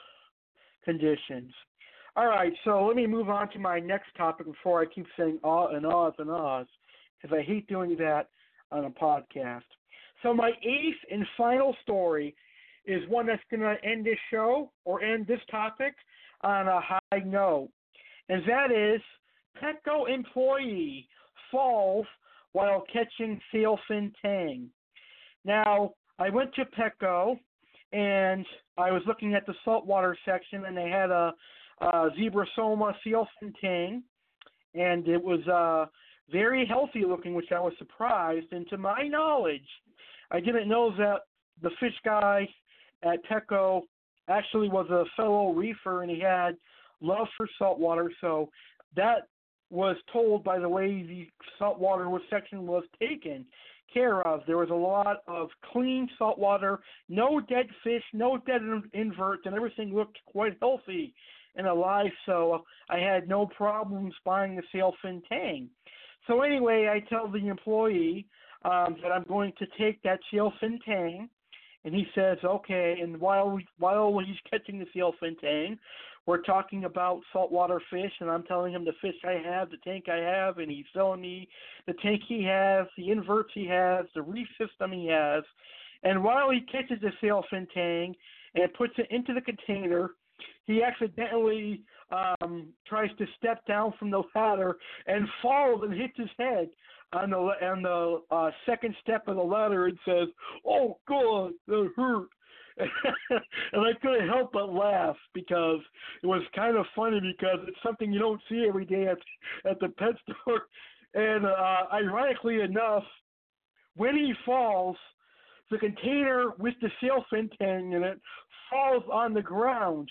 conditions. All right, so let me move on to my next topic before I keep saying ah and ahs and ahs, because I hate doing that on a podcast. So my eighth and final story is one that's going to end this show or end this topic on a high note, and that is Petco employee falls while catching sailfin tang. Now, I went to Petco and I was looking at the saltwater section, and they had a, a Zebrasoma sailfin tang, and it was uh, very healthy looking, which I was surprised. And to my knowledge, I didn't know that the fish guy at Petco actually was a fellow reefer and he had love for saltwater. So that was told by the way the saltwater section was taken care of. There was a lot of clean saltwater, no dead fish, no dead inverts, and everything looked quite healthy and alive. So I had no problems buying the sailfin tang. So anyway, I tell the employee um, that I'm going to take that tang and he says, okay. And while while he's catching the tang, we're talking about saltwater fish, and I'm telling him the fish I have, the tank I have, and he's telling me the tank he has, the inverts he has, the reef system he has. And while he catches the sailfin tang and puts it into the container, he accidentally um, tries to step down from the ladder and falls and hits his head on the on the uh, second step of the ladder and says, "Oh God, that hurt." and I couldn't help but laugh because it was kind of funny because it's something you don't see every day at at the pet store. And uh, ironically enough, when he falls, the container with the sailfin tang in it falls on the ground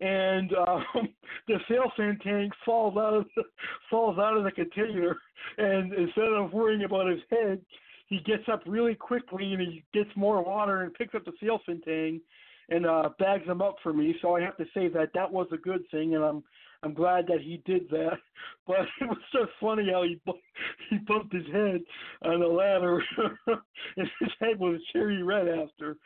and um, the sailfin tang falls out of the, falls out of the container, and instead of worrying about his head, he gets up really quickly and he gets more water and picks up the sailfin tang and uh bags them up for me. So I have to say that that was a good thing, and I'm I'm glad that he did that. But it was just funny how he he bumped his head on the ladder, and his head was cherry red after.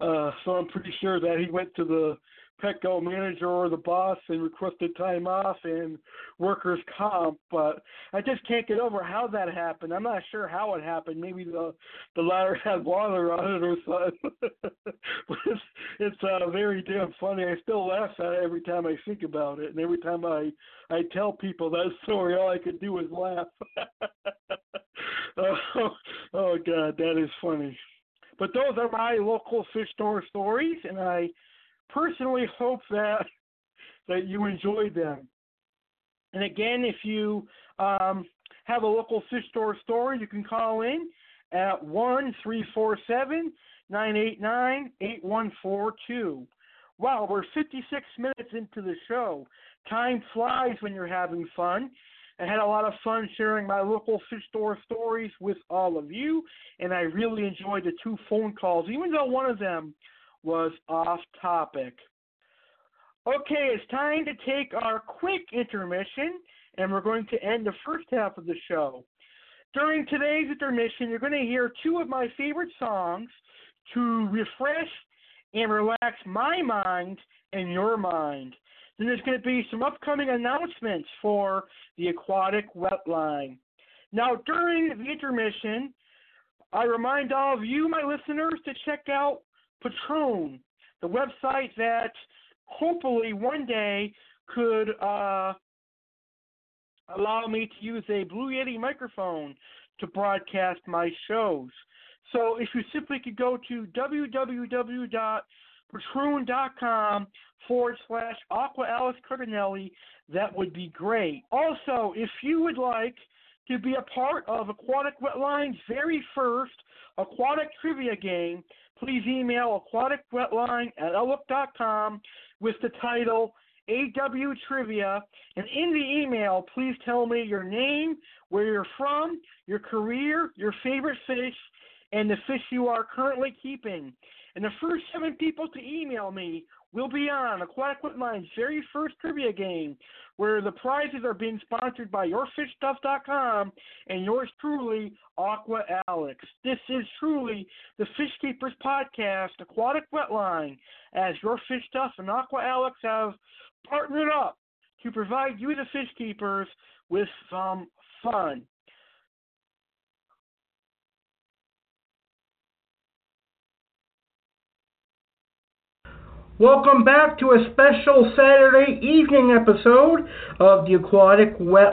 Uh, so I'm pretty sure that he went to the Petco manager or the boss and requested time off and workers comp, but I just can't get over how that happened. I'm not sure how it happened. Maybe the the ladder had water on it or something. it's it's uh, very damn funny. I still laugh at it every time I think about it, and every time I I tell people that story, all I could do is laugh. oh, oh God, that is funny. But those are my local fish store stories, and I personally hope that that you enjoyed them. And again, if you um, have a local fish store story, you can call in at one three four seven nine eight nine eight one four two. Wow, we're 56 minutes into the show. Time flies when you're having fun. I had a lot of fun sharing my local fish store stories with all of you, and I really enjoyed the two phone calls, even though one of them was off topic. Okay, it's time to take our quick intermission, and we're going to end the first half of the show. During today's intermission, you're going to hear two of my favorite songs to refresh and relax my mind and your mind. Then there's going to be some upcoming announcements for the aquatic wetline. Now, during the intermission, I remind all of you, my listeners, to check out Patreon, the website that hopefully one day could uh, allow me to use a Blue Yeti microphone to broadcast my shows. So if you simply could go to www.patreon.com forward slash Aqua Alex Cardinale, that would be great. Also, if you would like to be a part of Aquatic Wetline's very first aquatic trivia game, please email aquaticwetline at outlook.com with the title AW Trivia. And in the email, please tell me your name, where you're from, your career, your favorite fish, and the fish you are currently keeping. And the first seven people to email me will be on Aquatic Wetline's very first trivia game, where the prizes are being sponsored by YourFishStuff.com and yours truly, Aqua Alex. This is truly the Fish Keepers Podcast, Aquatic Wetline, as Your Fish Stuff and Aqua Alex have partnered up to provide you, the fish keepers, with some fun. Welcome back to a special Saturday evening episode of the Aquatic Wet.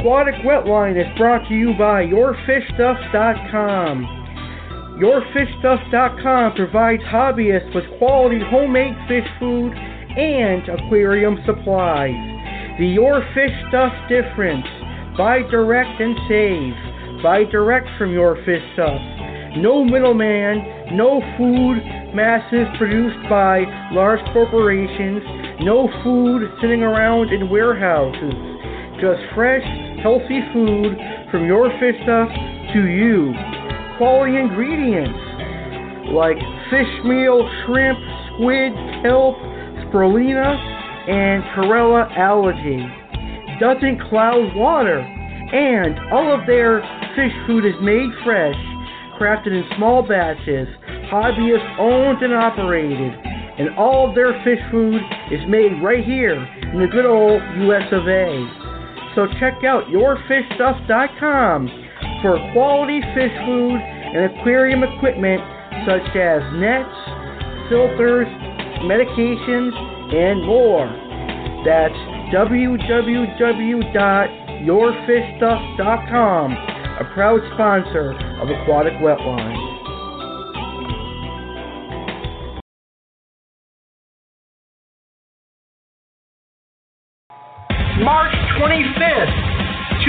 Aquatic Wetline is brought to you by YourFishStuff.com. YourFishStuff.com provides hobbyists with quality homemade fish food and aquarium supplies. The Your Fish Stuff difference. Buy direct and save. Buy direct from Your Fish Stuff. No middleman, no food masses produced by large corporations, no food sitting around in warehouses. Just fresh, healthy food from your fish stuff to you. Quality ingredients like fish meal, shrimp, squid, kelp, spirulina, and chlorella algae. Doesn't cloud water. And all of their fish food is made fresh, crafted in small batches, hobbyist owned and operated. And all of their fish food is made right here in the good old US of A. So check out yourfishstuff.com for quality fish food and aquarium equipment such as nets, filters, medications, and more. That's www.yourfishstuff.com, a proud sponsor of Aquatic Wetline. March 25th, 2017.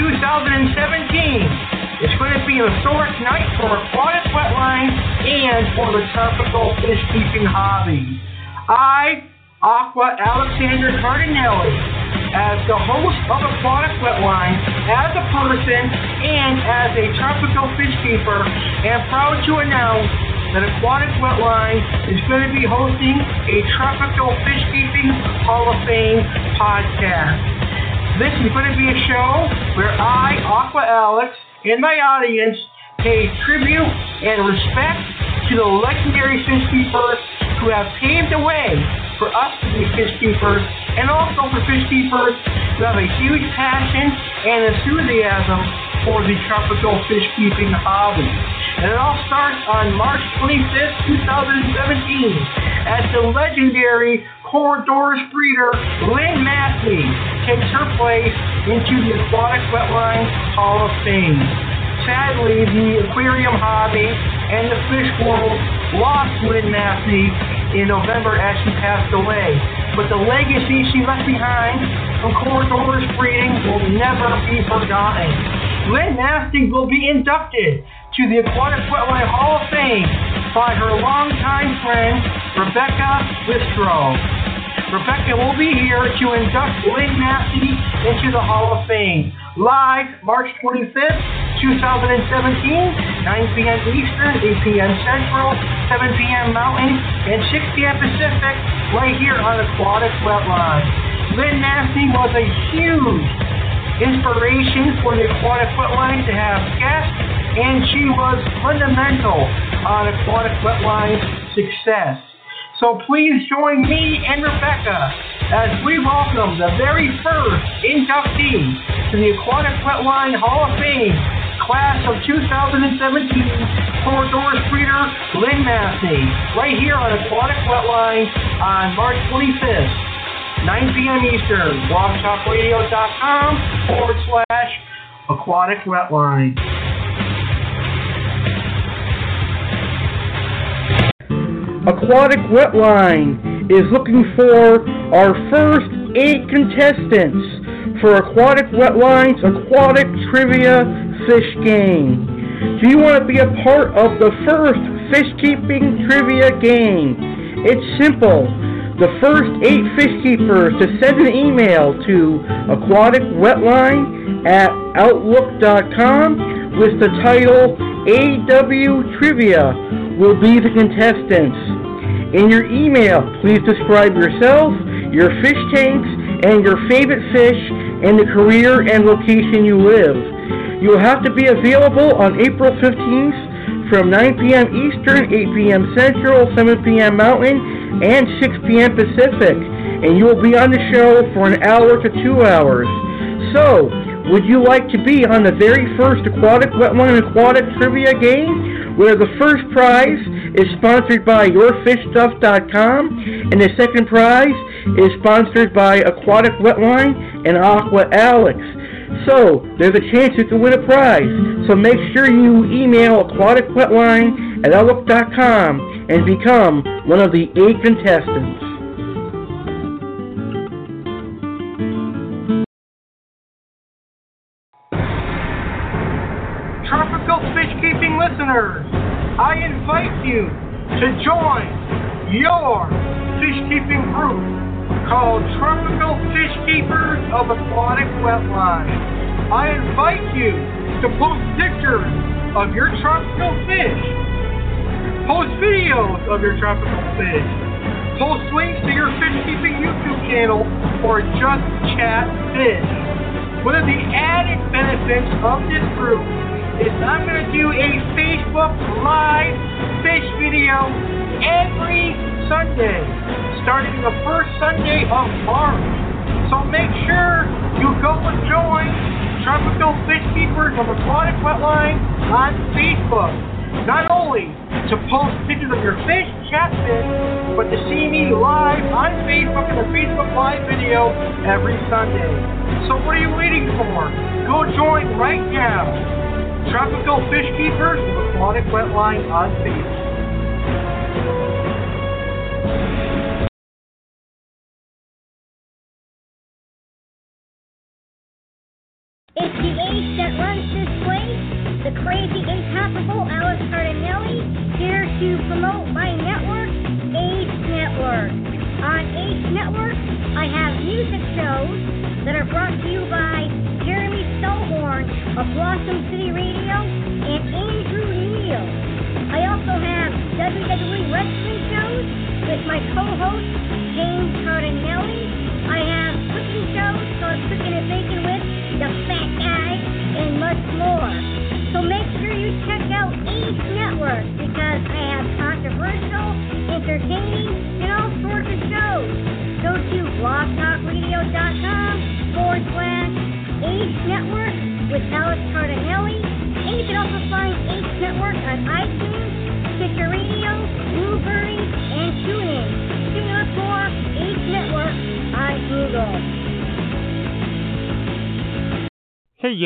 It's going to be a historic night for aquatic wetline and for the tropical fish keeping hobby. I, Aqua Alexander Cardinale, as the host of Aquatic Wetline, as a person and as a tropical fish keeper, am proud to announce that Aquatic Wetline is going to be hosting a Tropical Fish Keeping Hall of Fame podcast. This is going to be a show where I, Aqua Alex, and my audience pay tribute and respect to the legendary fish keepers who have paved the way for us to be fish keepers and also for fish keepers who have a huge passion and enthusiasm for the tropical fish keeping hobby. And it all starts on March 25th, 2017, at the legendary Corydoras breeder Lynn Matthew takes her place into the Aquatic Wetline Hall of Fame. Sadly, the aquarium hobby and the fish world lost Lynn Matthew in November as she passed away. But the legacy she left behind from Corydoras breeding will never be forgotten. Lynn Nasty will be inducted to the Aquatic Wetline Hall of Fame by her longtime friend, Rebecca Bistro. Rebecca will be here to induct Lynn Nasty into the Hall of Fame. Live March 25th, 2017, 9 p.m. Eastern, 8 p.m. Central, 7 p.m. Mountain, and 6 p.m. Pacific, right here on Aquatic Wetline. Lynn Nasty was a huge inspiration for the Aquatic Wetline to have guests, and she was fundamental on Aquatic Wetline's success. So please join me and Rebecca as we welcome the very first inductee to the Aquatic Wetline Hall of Fame, class of 2017, Corydoras breeder Lynn Massey, right here on Aquatic Wetline on March 25th. 9 p.m. Eastern, blogtalkradio.com forward slash aquatic wetline. Aquatic Wetline is looking for our first eight contestants for Aquatic Wetline's Aquatic Trivia Fish Game. Do you want to be a part of the first fish keeping trivia game? It's simple the first eight fish keepers to send an email to aquaticwetline at outlook.com with the title AW Trivia will be the contestants. In your email, please describe yourself, your fish tanks, and your favorite fish and the career and location you live. You will have to be available on April 15th from 9 p.m. Eastern, 8 p.m. Central, 7 p.m. Mountain, and 6 p.m. Pacific, and you will be on the show for an hour to two hours. So, would you like to be on the very first Aquatic Wetline Aquatic Trivia game, where the first prize is sponsored by YourFishStuff.com, and the second prize is sponsored by Aquatic Wetline and Aqua Alex? So, there's a chance you can win a prize. So make sure you email aquaticwetline at outlook.com and become one of the eight contestants. Listeners, I invite you to join your fish keeping group called Tropical Fish Keepers of Aquatic Wetline. I invite you to post pictures of your tropical fish, post videos of your tropical fish, post links to your fish keeping YouTube channel, or just chat fish. One of the added benefits of this group is I'm going to do a Facebook Live fish video every Sunday, starting the first Sunday of March. So make sure you go and join Tropical Fish Keepers of Aquatic Wetline on Facebook. Not only to post pictures of your fish, chat fish, but to see me live on Facebook in a Facebook Live video every Sunday. So what are you waiting for? Go join right now. Tropical Fish Keepers Aquatic Wetline on Facebook.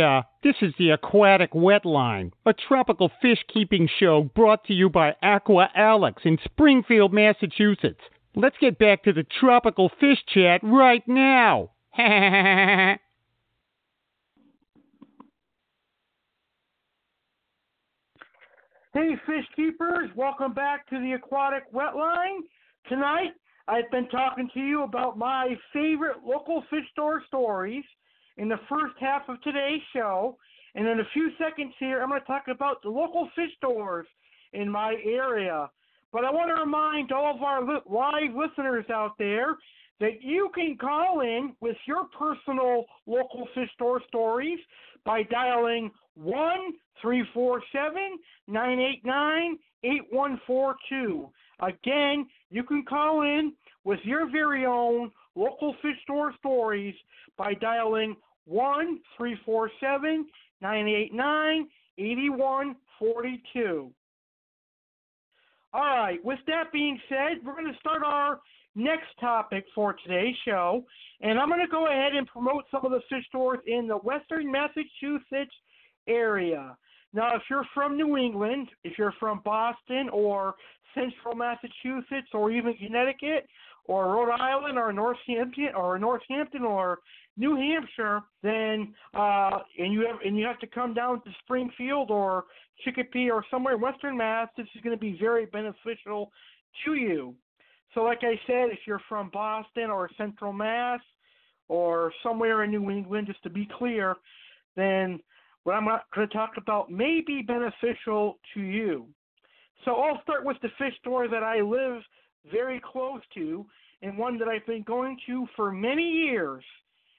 Uh, this is the Aquatic Wetline, a tropical fish keeping show brought to you by Aqua Alex in Springfield, Massachusetts. Let's get back to the tropical fish chat right now. Hey, fish keepers, welcome back to the Aquatic Wetline. Tonight, I've been talking to you about my favorite local fish store stories in the first half of today's show. And in a few seconds here, I'm going to talk about the local fish stores in my area. But I want to remind all of our li- live listeners out there that you can call in with your personal local fish store stories by dialing 1 347 989 8142. Again, you can call in with your very own local fish store stories by dialing 1 347 989 8142. All right, with that being said, we're going to start our next topic for today's show. And I'm going to go ahead and promote some of the fish stores in the western Massachusetts area. Now, if you're from New England, if you're from Boston or central Massachusetts or even Connecticut or Rhode Island or Northampton or Northampton or New Hampshire, then uh, and you have and you have to come down to Springfield or Chicopee or somewhere in Western Mass, this is going to be very beneficial to you. So, like I said, if you're from Boston or Central Mass or somewhere in New England, just to be clear, then what I'm going to talk about may be beneficial to you. So, I'll start with the fish store that I live very close to and one that I've been going to for many years,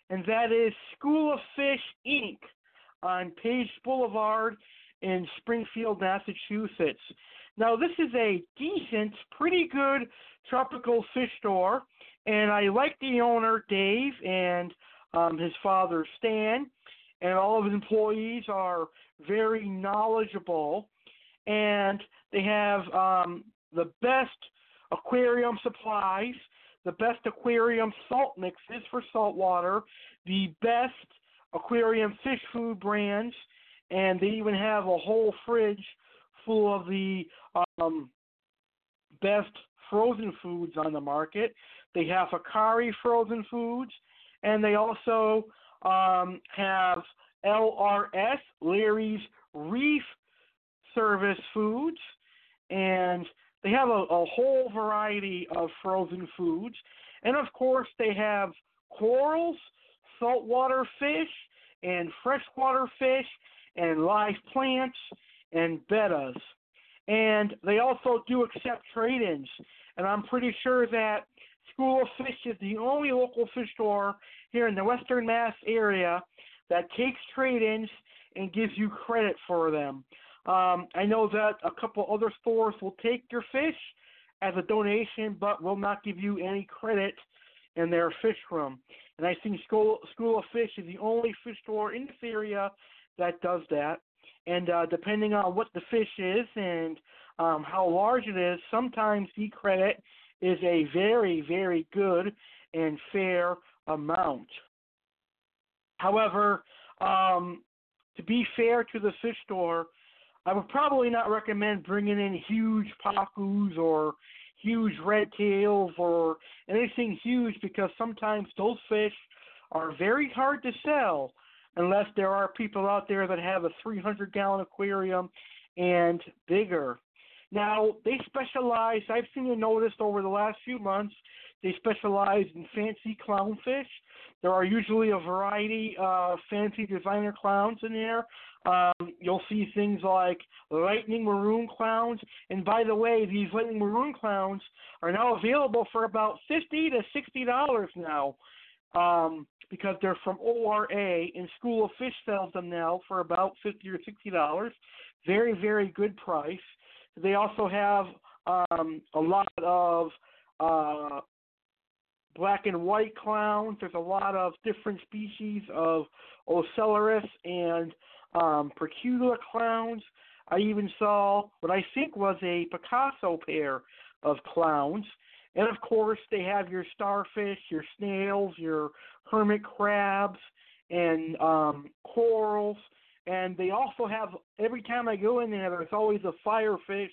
and that is School of Fish Inc. on Page Boulevard in Springfield, Massachusetts. Now, this is a decent, pretty good tropical fish store, and I like the owner, Dave, and um, his father, Stan, and all of his employees are very knowledgeable, and they have um, the best aquarium supplies, the best aquarium salt mixes for saltwater, the best aquarium fish food brands, and they even have a whole fridge full of the um, best frozen foods on the market. They have Hikari frozen foods, and they also um, have LRS, Larry's Reef Service Foods, and they have a, a whole variety of frozen foods. And of course, they have corals, saltwater fish, and freshwater fish, and live plants, and bettas. And they also do accept trade ins. And I'm pretty sure that School of Fish is the only local fish store here in the Western Mass area that takes trade ins and gives you credit for them. Um, I know that a couple other stores will take your fish as a donation, but will not give you any credit in their fish room. And I think School School of Fish is the only fish store in this area that does that. And uh, depending on what the fish is and um, how large it is, sometimes the credit is a very, very good and fair amount. However, um, to be fair to the fish store, I would probably not recommend bringing in huge pacus or huge red tails or anything huge because sometimes those fish are very hard to sell. unless there are people out there that have a 300 gallon aquarium and bigger. Now, they specialize, I've seen it noticed over the last few months, they specialize in fancy clownfish. There are usually a variety of fancy designer clowns in there. Um, you'll see things like lightning maroon clowns. And by the way, these lightning maroon clowns are now available for about fifty to sixty dollars now. Um, because they're from ORA and School of Fish sells them now for about fifty or sixty dollars. Very, very good price. They also have um, a lot of uh, black and white clowns. There's a lot of different species of Ocellaris and um, Percula clowns. I even saw what I think was a Picasso pair of clowns. And of course, they have your starfish, your snails, your hermit crabs, and um, corals. And they also have, every time I go in there, there's always a firefish,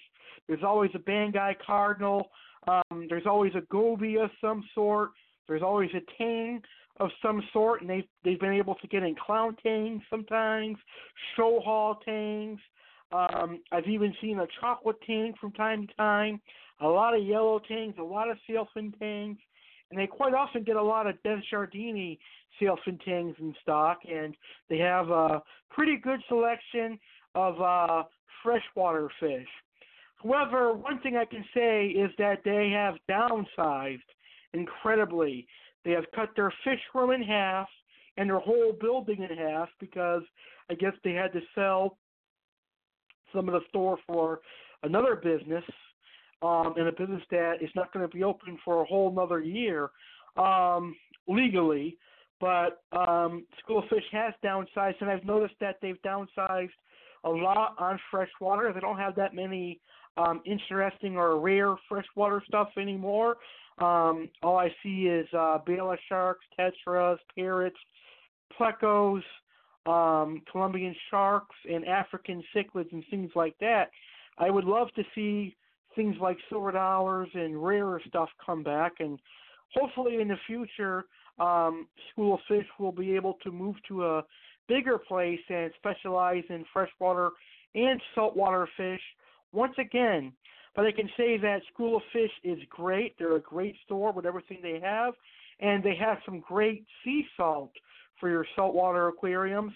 there's always a Banggai cardinal, um, there's always a goby of some sort, there's always a tang of some sort, and they've they've been able to get in clown tangs sometimes, Sohal tangs. Um, I've even seen a chocolate tang from time to time, a lot of yellow tangs, a lot of sailfin tangs, and they quite often get a lot of Desjardins sailfin tangs in stock, and they have a pretty good selection of uh, freshwater fish. However, one thing I can say is that they have downsized incredibly. They have cut their fish room in half and their whole building in half because I guess they had to sell some of the store for another business, um, and a business that is not going to be open for a whole another year um, legally. But um, School of Fish has downsized, and I've noticed that they've downsized a lot on freshwater. They don't have that many um, interesting or rare freshwater stuff anymore. Um, all I see is uh, Bala sharks, tetras, parrots, plecos, um, Colombian sharks, and African cichlids and things like that. I would love to see things like silver dollars and rarer stuff come back, and hopefully in the future, um, School Fish will be able to move to a bigger place and specialize in freshwater and saltwater fish once again. But I can say that School of Fish is great. They're a great store with everything they have, and they have some great sea salt for your saltwater aquariums.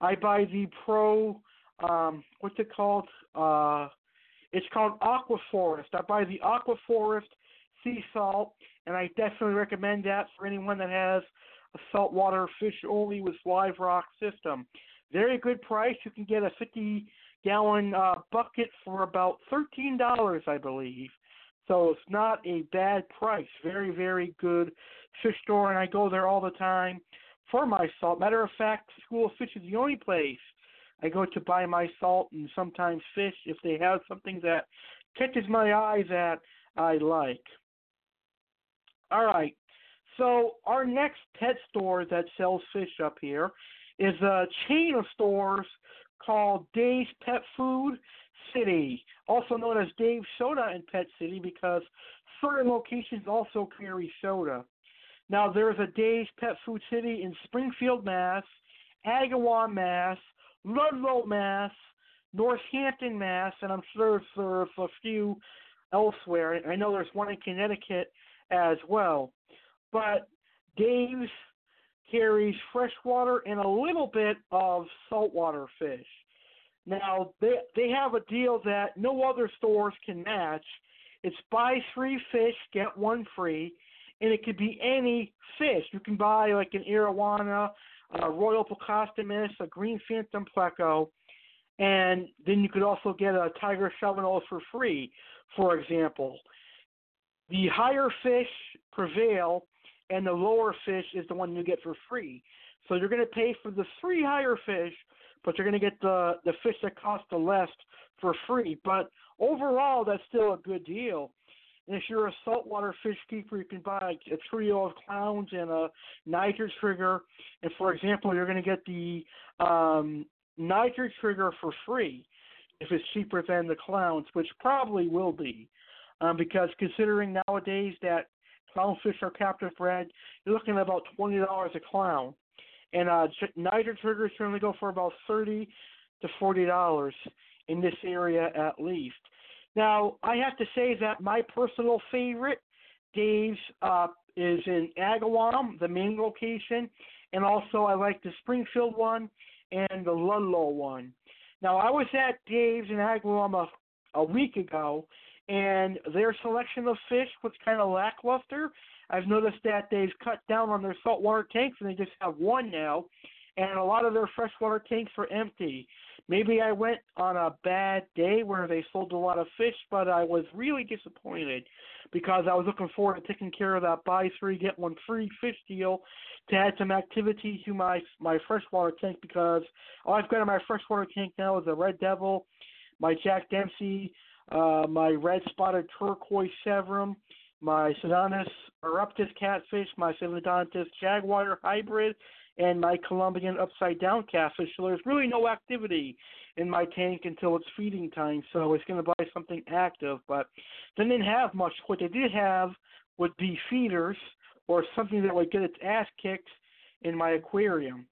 I buy the Pro, um, what's it called? Uh, it's called Aqua Forest. I buy the Aqua Forest sea salt, and I definitely recommend that for anyone that has a saltwater fish only with live rock system. Very good price. You can get a 50 gallon uh, bucket for about thirteen dollars, I believe. So it's not a bad price. Very, very good fish store, and I go there all the time for my salt. Matter of fact, School of Fish is the only place I go to buy my salt and sometimes fish if they have something that catches my eye that I like. All right. So our next pet store that sells fish up here is a chain of stores called Dave's Pet Food City, also known as Dave's Soda in Pet City because certain locations also carry soda. Now, there's a Dave's Pet Food City in Springfield, Mass., Agawam, Mass., Ludlow, Mass., Northampton, Mass., and I'm sure there's a few elsewhere. I know there's one in Connecticut as well. But Dave's carries freshwater and a little bit of saltwater fish. Now they they have a deal that no other stores can match. It's buy three fish, get one free, and it could be any fish. You can buy like an arowana, a royal plecostomus, a green phantom pleco, and then you could also get a tiger shovelnose for free, for example. The higher fish prevail and the lower fish is the one you get for free. So you're going to pay for the three higher fish, but you're going to get the the fish that cost the less for free. But overall, that's still a good deal. And if you're a saltwater fish keeper, you can buy a trio of clowns and a niger trigger. And for example, you're going to get the um, niger trigger for free if it's cheaper than the clowns, which probably will be. Um, because considering nowadays that clownfish are captive bred, you're looking at about twenty dollars a clown. and uh, niger triggers generally go for about thirty to forty dollars in this area at least. Now, I have to say that my personal favorite, Dave's, uh, is in Agawam, the main location, and also I like the Springfield one and the Ludlow one. Now, I was at Dave's in Agawam a, a week ago, and their selection of fish was kind of lackluster. I've noticed that they've cut down on their saltwater tanks, and they just have one now, and a lot of their freshwater tanks are empty. Maybe I went on a bad day where they sold a lot of fish, but I was really disappointed because I was looking forward to taking care of that buy three get one free fish deal to add some activity to my my freshwater tank because all I've got in my freshwater tank now is a red devil, my Jack Dempsey, uh, my red spotted turquoise severum, my Synodontis eupterus catfish, my Pseudodontous jaguar hybrid, and my Colombian upside down catfish. So there's really no activity in my tank until it's feeding time. So it's going to buy something active. But they didn't have much. What they did have would be feeders or something that would get its ass kicked in my aquarium.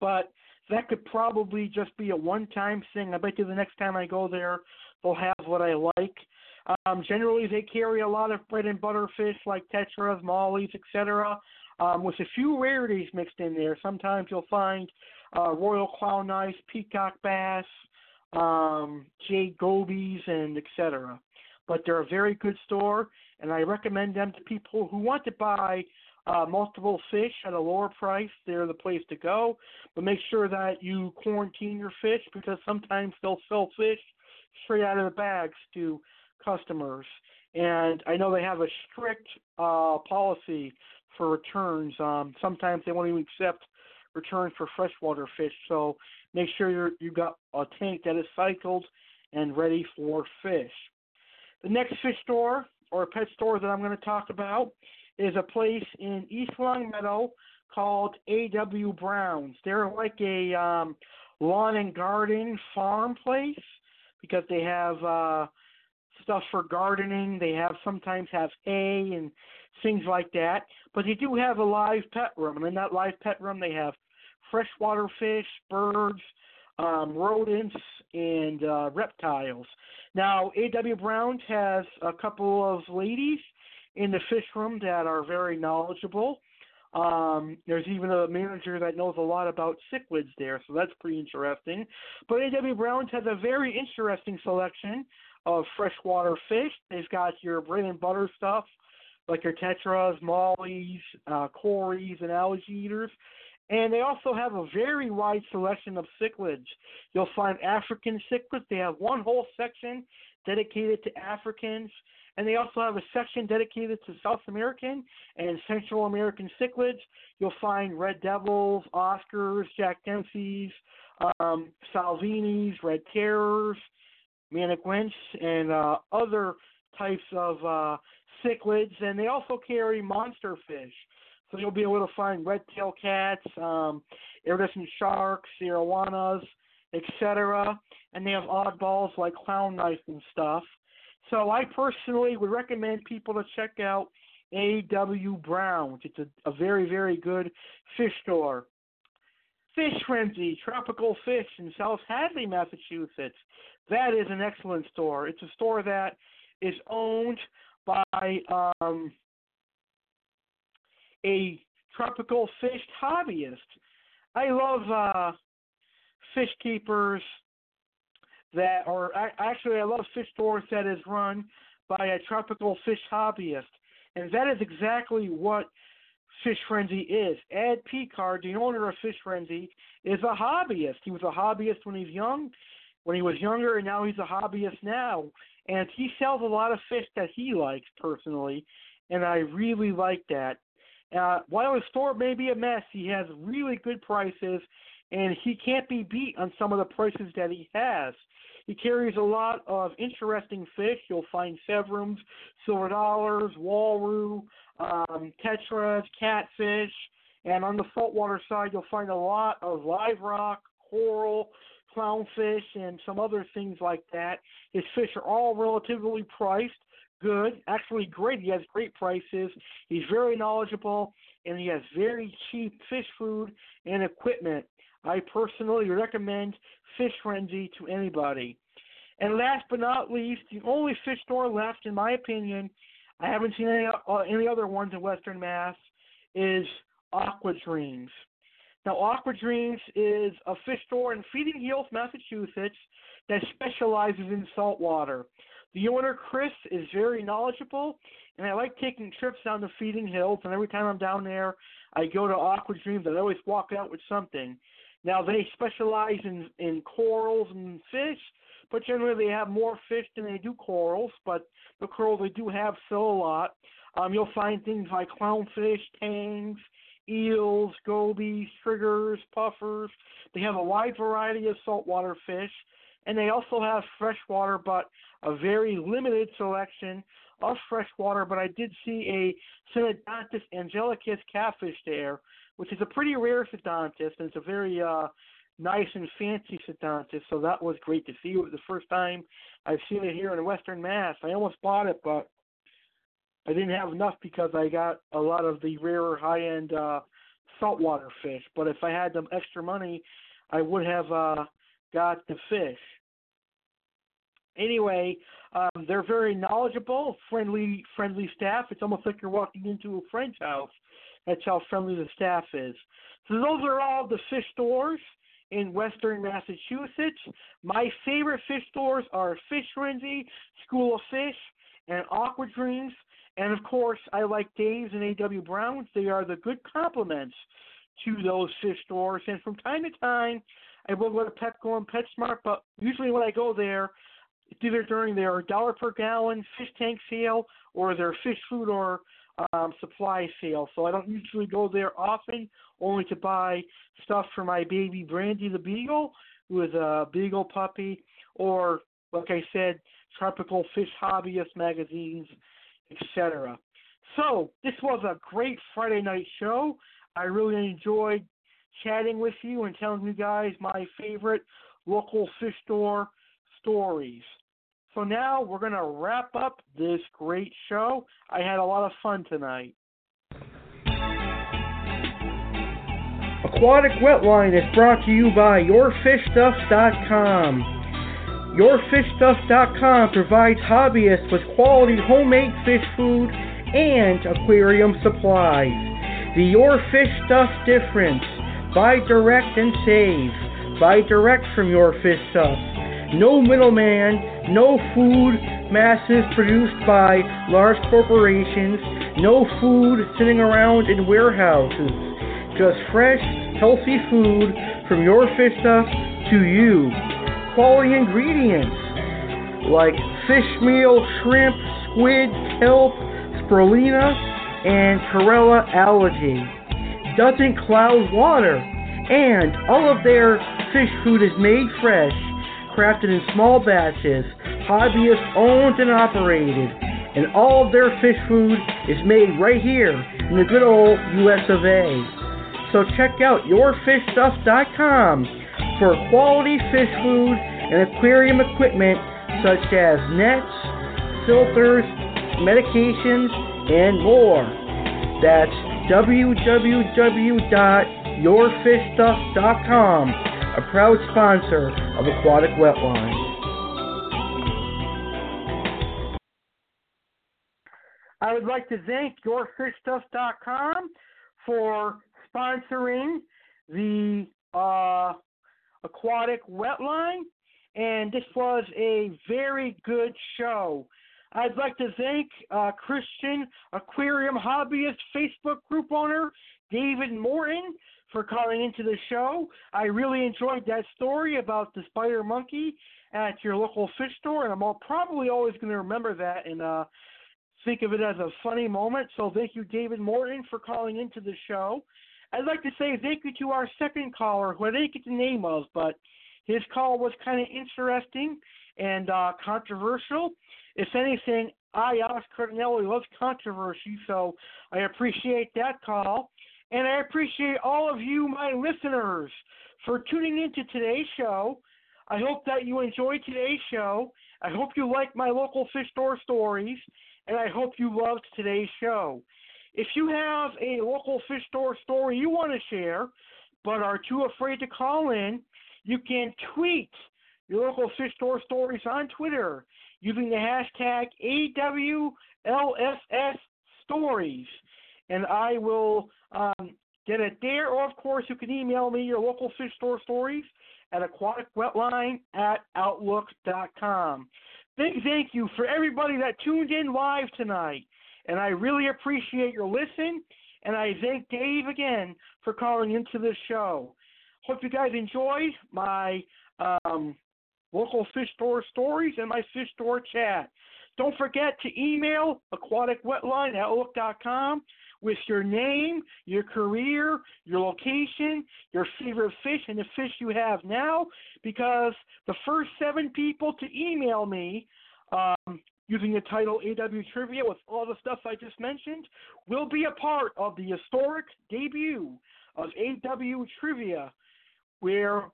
But that could probably just be a one-time thing. I bet you the next time I go there, they'll have what I like. Um, generally, they carry a lot of bread and butter fish like tetras, mollies, etc um, with a few rarities mixed in there. Sometimes you'll find uh, royal clown knives, peacock bass, um, jade gobies, and etc. But they're a very good store, and I recommend them to people who want to buy uh, multiple fish at a lower price. They're the place to go. But make sure that you quarantine your fish because sometimes they'll sell fish straight out of the bags to customers. And I know they have a strict uh, policy for returns. Um, sometimes they won't even accept returns for freshwater fish. So make sure you're, you got a tank that is cycled and ready for fish. The next fish store or pet store that I'm going to talk about is a place in East Longmeadow called A.W. Brown's. They're like a um, lawn and garden farm place because they have uh, stuff for gardening. They have sometimes have hay and things like that. But they do have a live pet room, and in that live pet room, they have freshwater fish, birds, um, rodents, and uh, reptiles. Now, A.W. Brown has a couple of ladies in the fish room that are very knowledgeable. Um, there's even a manager that knows a lot about cichlids there, so that's pretty interesting. But A.W. Brown's has a very interesting selection of freshwater fish. They've got your bread and butter stuff, like your tetras, mollies, uh, and algae eaters. And they also have a very wide selection of cichlids. You'll find African cichlids. They have one whole section dedicated to Africans, and they also have a section dedicated to South American and Central American cichlids. You'll find red devils, Oscars, Jack Dempsey's, um, Salvinis, red terrors, Managuense, and uh, other types of uh, cichlids, and they also carry monster fish. So you'll be able to find red-tailed cats, um, iridescent sharks, arowanas, etc. And they have oddballs like clown knife and stuff. So I personally would recommend people to check out A.W. Brown's. It's a, a very, very good fish store. Fish Frenzy, Tropical Fish in South Hadley, Massachusetts. That is an excellent store. It's a store that is owned by um, a tropical fish hobbyist. I love uh, fish keepers that are actually I love fish stores that is run by a tropical fish hobbyist, and that is exactly what Fish Frenzy is. Ed Picard, the owner of Fish Frenzy, is a hobbyist. He was a hobbyist when he was young, when he was younger, and now he's a hobbyist now. And he sells a lot of fish that he likes personally, and I really like that. Uh, while his store may be a mess, he has really good prices, and he can't be beat on some of the prices that he has. He carries a lot of interesting fish. You'll find severums, silver dollars, walrus, um, tetras, catfish, and on the saltwater side, you'll find a lot of live rock, coral, clownfish, and some other things like that. His fish are all relatively priced, good, actually great. He has great prices. He's very knowledgeable, and he has very cheap fish food and equipment. I personally recommend Fish Frenzy to anybody. And last but not least, the only fish store left, in my opinion, I haven't seen any uh, any other ones in Western Mass, is Aqua Dreams. Now, Aqua Dreams is a fish store in Feeding Hills, Massachusetts, that specializes in saltwater. The owner, Chris, is very knowledgeable, and I like taking trips down to Feeding Hills. And every time I'm down there, I go to Aqua Dreams, and I always walk out with something. Now, they specialize in in corals and fish, but generally they have more fish than they do corals. But the corals they do have sell a lot. Um, you'll find things like clownfish, tangs, eels, gobies, triggers, puffers. They have a wide variety of saltwater fish, and they also have freshwater, but a very limited selection of freshwater. But I did see a Synodontis angelicus catfish there, which is a pretty rare Synodontis, and it's a very uh, nice and fancy Synodontis. So that was great to see. It was the first time I've seen it here in Western Mass. I almost bought it, but I didn't have enough because I got a lot of the rarer high end uh saltwater fish. But if I had some extra money I would have uh got the fish. Anyway, um they're very knowledgeable, friendly friendly staff. It's almost like you're walking into a friend's house. That's how friendly the staff is. So those are all the fish stores in western Massachusetts. My favorite fish stores are Fish Frenzy, School of Fish, and Aqua Dreams. And of course, I like Dave's and A.W. Brown's. They are the good complements to those fish stores. And from time to time, I will go to Petco and PetSmart, but usually when I go there, it's either during their dollar per gallon fish tank sale or their fish food or um, supply sale. So I don't usually go there often, only to buy stuff for my baby Brandy the Beagle, who is a Beagle puppy, or like I said, tropical fish hobbyist magazines etc. So, this was a great Friday night show. I really enjoyed chatting with you and telling you guys my favorite local fish store stories. So now we're going to wrap up this great show. I had a lot of fun tonight. Aquatic Wetline is brought to you by YourFishStuff.com. YourFishStuff.com provides hobbyists with quality homemade fish food and aquarium supplies. The Your Fish Stuff difference. Buy direct and save. Buy direct from Your Fish Stuff. No middleman, no food masses produced by large corporations, no food sitting around in warehouses. Just fresh, healthy food from Your Fish Stuff to you quality ingredients like fish meal, shrimp, squid, kelp, spirulina, and chlorella algae. Doesn't cloud water, and all of their fish food is made fresh, crafted in small batches, hobbyist owned and operated, and all of their fish food is made right here in the good old US of A. So check out yourfishstuff.com for quality fish food and aquarium equipment such as nets, filters, medications, and more. That's www.yourfishstuff.com, a proud sponsor of Aquatic Wetline. I would like to thank yourfishstuff.com for sponsoring the uh, aquatic wetline, and this was a very good show. I'd like to thank uh, Christian Aquarium Hobbyist Facebook group owner David Morton for calling into the show. I really enjoyed that story about the spider monkey at your local fish store, and I'm probably always going to remember that and uh, think of it as a funny moment. So thank you, David Morton, for calling into the show. I'd like to say thank you to our second caller, who I didn't get the name of, but his call was kind of interesting and uh, controversial. If anything, I, Alex Cardinale, love controversy, so I appreciate that call. And I appreciate all of you, my listeners, for tuning into today's show. I hope that you enjoyed today's show. I hope you like my local fish store stories, and I hope you loved today's show. if you have a local fish store story you want to share, but are too afraid to call in, you can tweet your local fish store stories on Twitter using the hashtag AWLFS stories. And I will um, get it there. Or, of course, you can email me your local fish store stories at aquaticwetline at outlook.com. Big thank you for everybody that tuned in live tonight. And I really appreciate your listen. And I thank Dave again for calling into this show. Hope you guys enjoyed my um, local fish store stories and my fish store chat. Don't forget to email aquaticwetline at outlook.com with your name, your career, your location, your favorite fish, and the fish you have now, because the first seven people to email me um, using the title AW Trivia with all the stuff I just mentioned will be a part of the historic debut of AW Trivia, where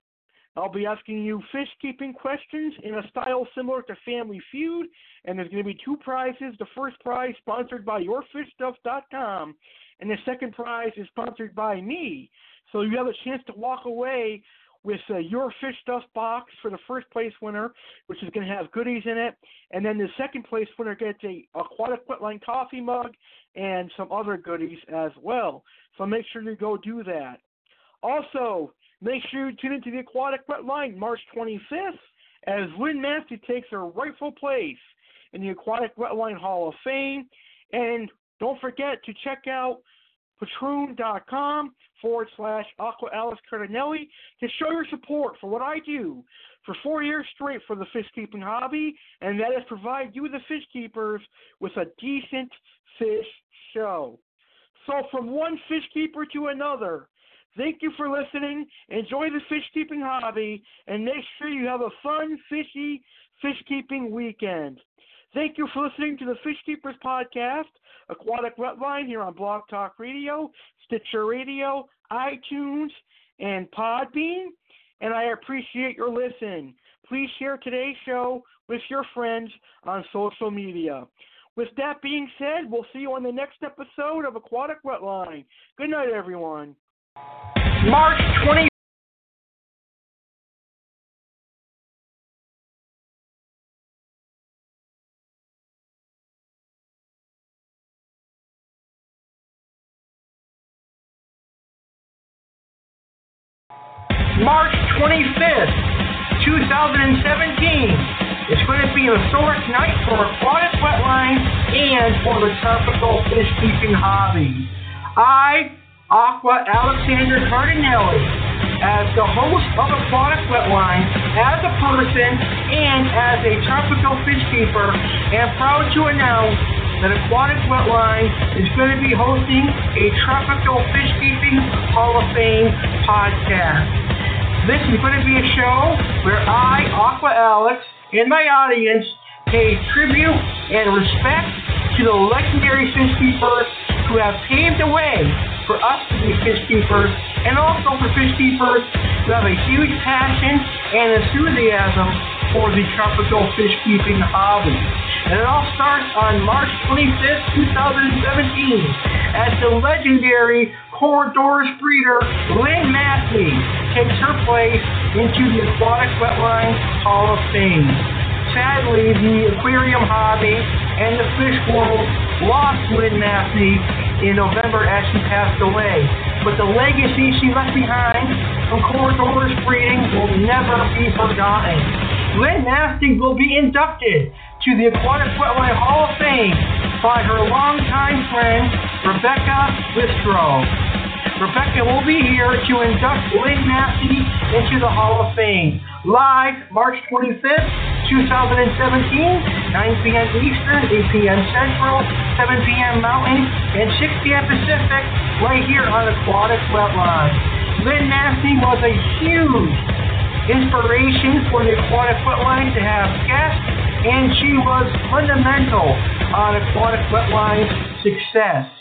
I'll be asking you fish keeping questions in a style similar to Family Feud, and there's going to be two prizes. The first prize sponsored by YourFishStuff.com, and the second prize is sponsored by me. So you have a chance to walk away with uh, your fish stuff box for the first place winner, which is going to have goodies in it, and then the second place winner gets a aquatic wetline coffee mug and some other goodies as well. So make sure you go do that. Also, make sure you tune into the aquatic wetline March 25th as Lynn Massey takes her rightful place in the Aquatic Wetline Hall of Fame. And don't forget to check out patreon.com forward slash Aqua Alex Cardinale to show your support for what I do for four years straight for the fish keeping hobby, and that is provide you, the fish keepers, with a decent fish show. So, from one fish keeper to another, thank you for listening. Enjoy the fish keeping hobby, and make sure you have a fun, fishy fish keeping weekend. Thank you for listening to the Fish Keepers Podcast, Aquatic Wetline here on Blog Talk Radio, Stitcher Radio, iTunes, and Podbean. And I appreciate your listen. Please share today's show with your friends on social media. With that being said, we'll see you on the next episode of Aquatic Wetline. Good night, everyone. March 20. March 25th, 2017. It's going to be a historic night for aquatic wetline and for the tropical fish keeping hobby. I, Aqua Alexander Cardinale, as the host of Aquatic Wetline, as a person and as a tropical fish keeper, am proud to announce that Aquatic Wetline is going to be hosting a Tropical Fish Keeping Hall of Fame podcast. This is going to be a show where I, Aqua Alex, and my audience pay tribute and respect to the legendary fish keepers who have paved the way for us to be fish keepers, and also for fish keepers who have a huge passion and enthusiasm for the tropical fish keeping hobby. And it all starts on March 25th, 2017, as the legendary Corydoras breeder Lynn Massey takes her place into the Aquatic Wetline Hall of Fame. Sadly, the aquarium hobby and the fish world lost Lynn Massey in November as she passed away. But the legacy she left behind from Corydoras breeding will never be forgotten. Lynn Massey will be inducted to the Aquatic Wetline Hall of Fame by her longtime friend, Rebecca Listro. Rebecca will be here to induct Lynn Massey into the Hall of Fame. Live March 25th, 2017, 9 p.m. Eastern, 8 p.m. Central, 7 p.m. Mountain, and 6 p.m. Pacific, right here on Aquatic Wetline. Lynn Massey was a huge inspiration for the Aquatic Wetline to have guests, and she was fundamental on Aquatic Wetline's success.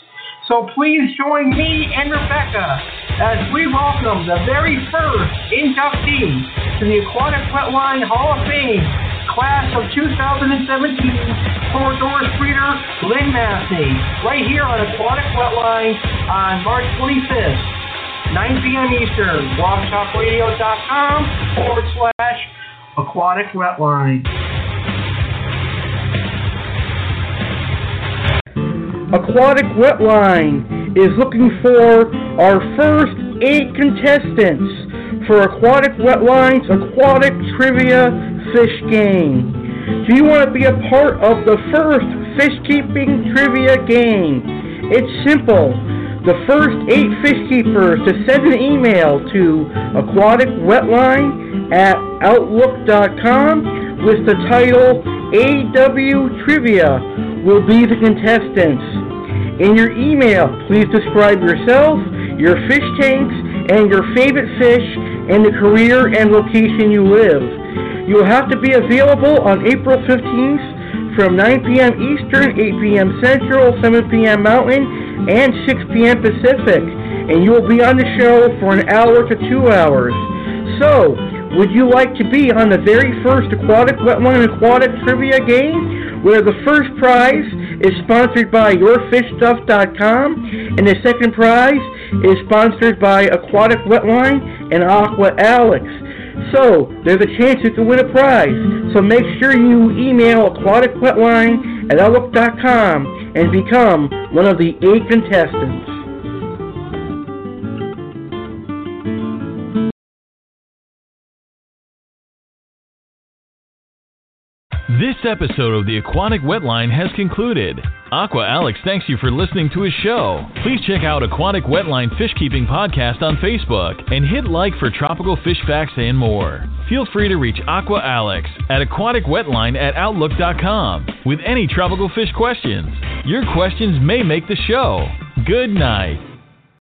So please join me and Rebecca as we welcome the very first inductee to the Aquatic Wetline Hall of Fame, class of 2017 Corydoras Breeder, Lynn Massey, right here on Aquatic Wetline on March 25th, 9 p.m. Eastern, blogtalkradio.com forward slash Aquatic Wetline. Aquatic Wetline is looking for our first eight contestants for Aquatic Wetline's Aquatic Trivia Fish Game. Do you want to be a part of the first fish keeping trivia game? It's simple. The first eight fish keepers to send an email to aquaticwetline at outlook.com with the title AW Trivia will be the contestants. In your email, please describe yourself, your fish tanks, and your favorite fish, and the career and location you live. You will have to be available on April 15th from 9 p.m. Eastern, 8 p.m. Central, 7 p.m. Mountain, and 6 p.m. Pacific. And you will be on the show for an hour to two hours. So, would you like to be on the very first Aquatic Wetline Aquatic Trivia game, where the first prize is sponsored by YourFishStuff.com, and the second prize is sponsored by Aquatic Wetline and Aqua Alex. So, there's a chance you can win a prize. So make sure you email aquaticwetline at outlook.com and become one of the eight contestants. This episode of the Aquatic Wetline has concluded. Aqua Alex thanks you for listening to his show. Please check out Aquatic Wetline Fish Keeping Podcast on Facebook and hit like for tropical fish facts and more. Feel free to reach Aqua Alex at aquaticwetline at outlook.com with any tropical fish questions. Your questions may make the show. Good night.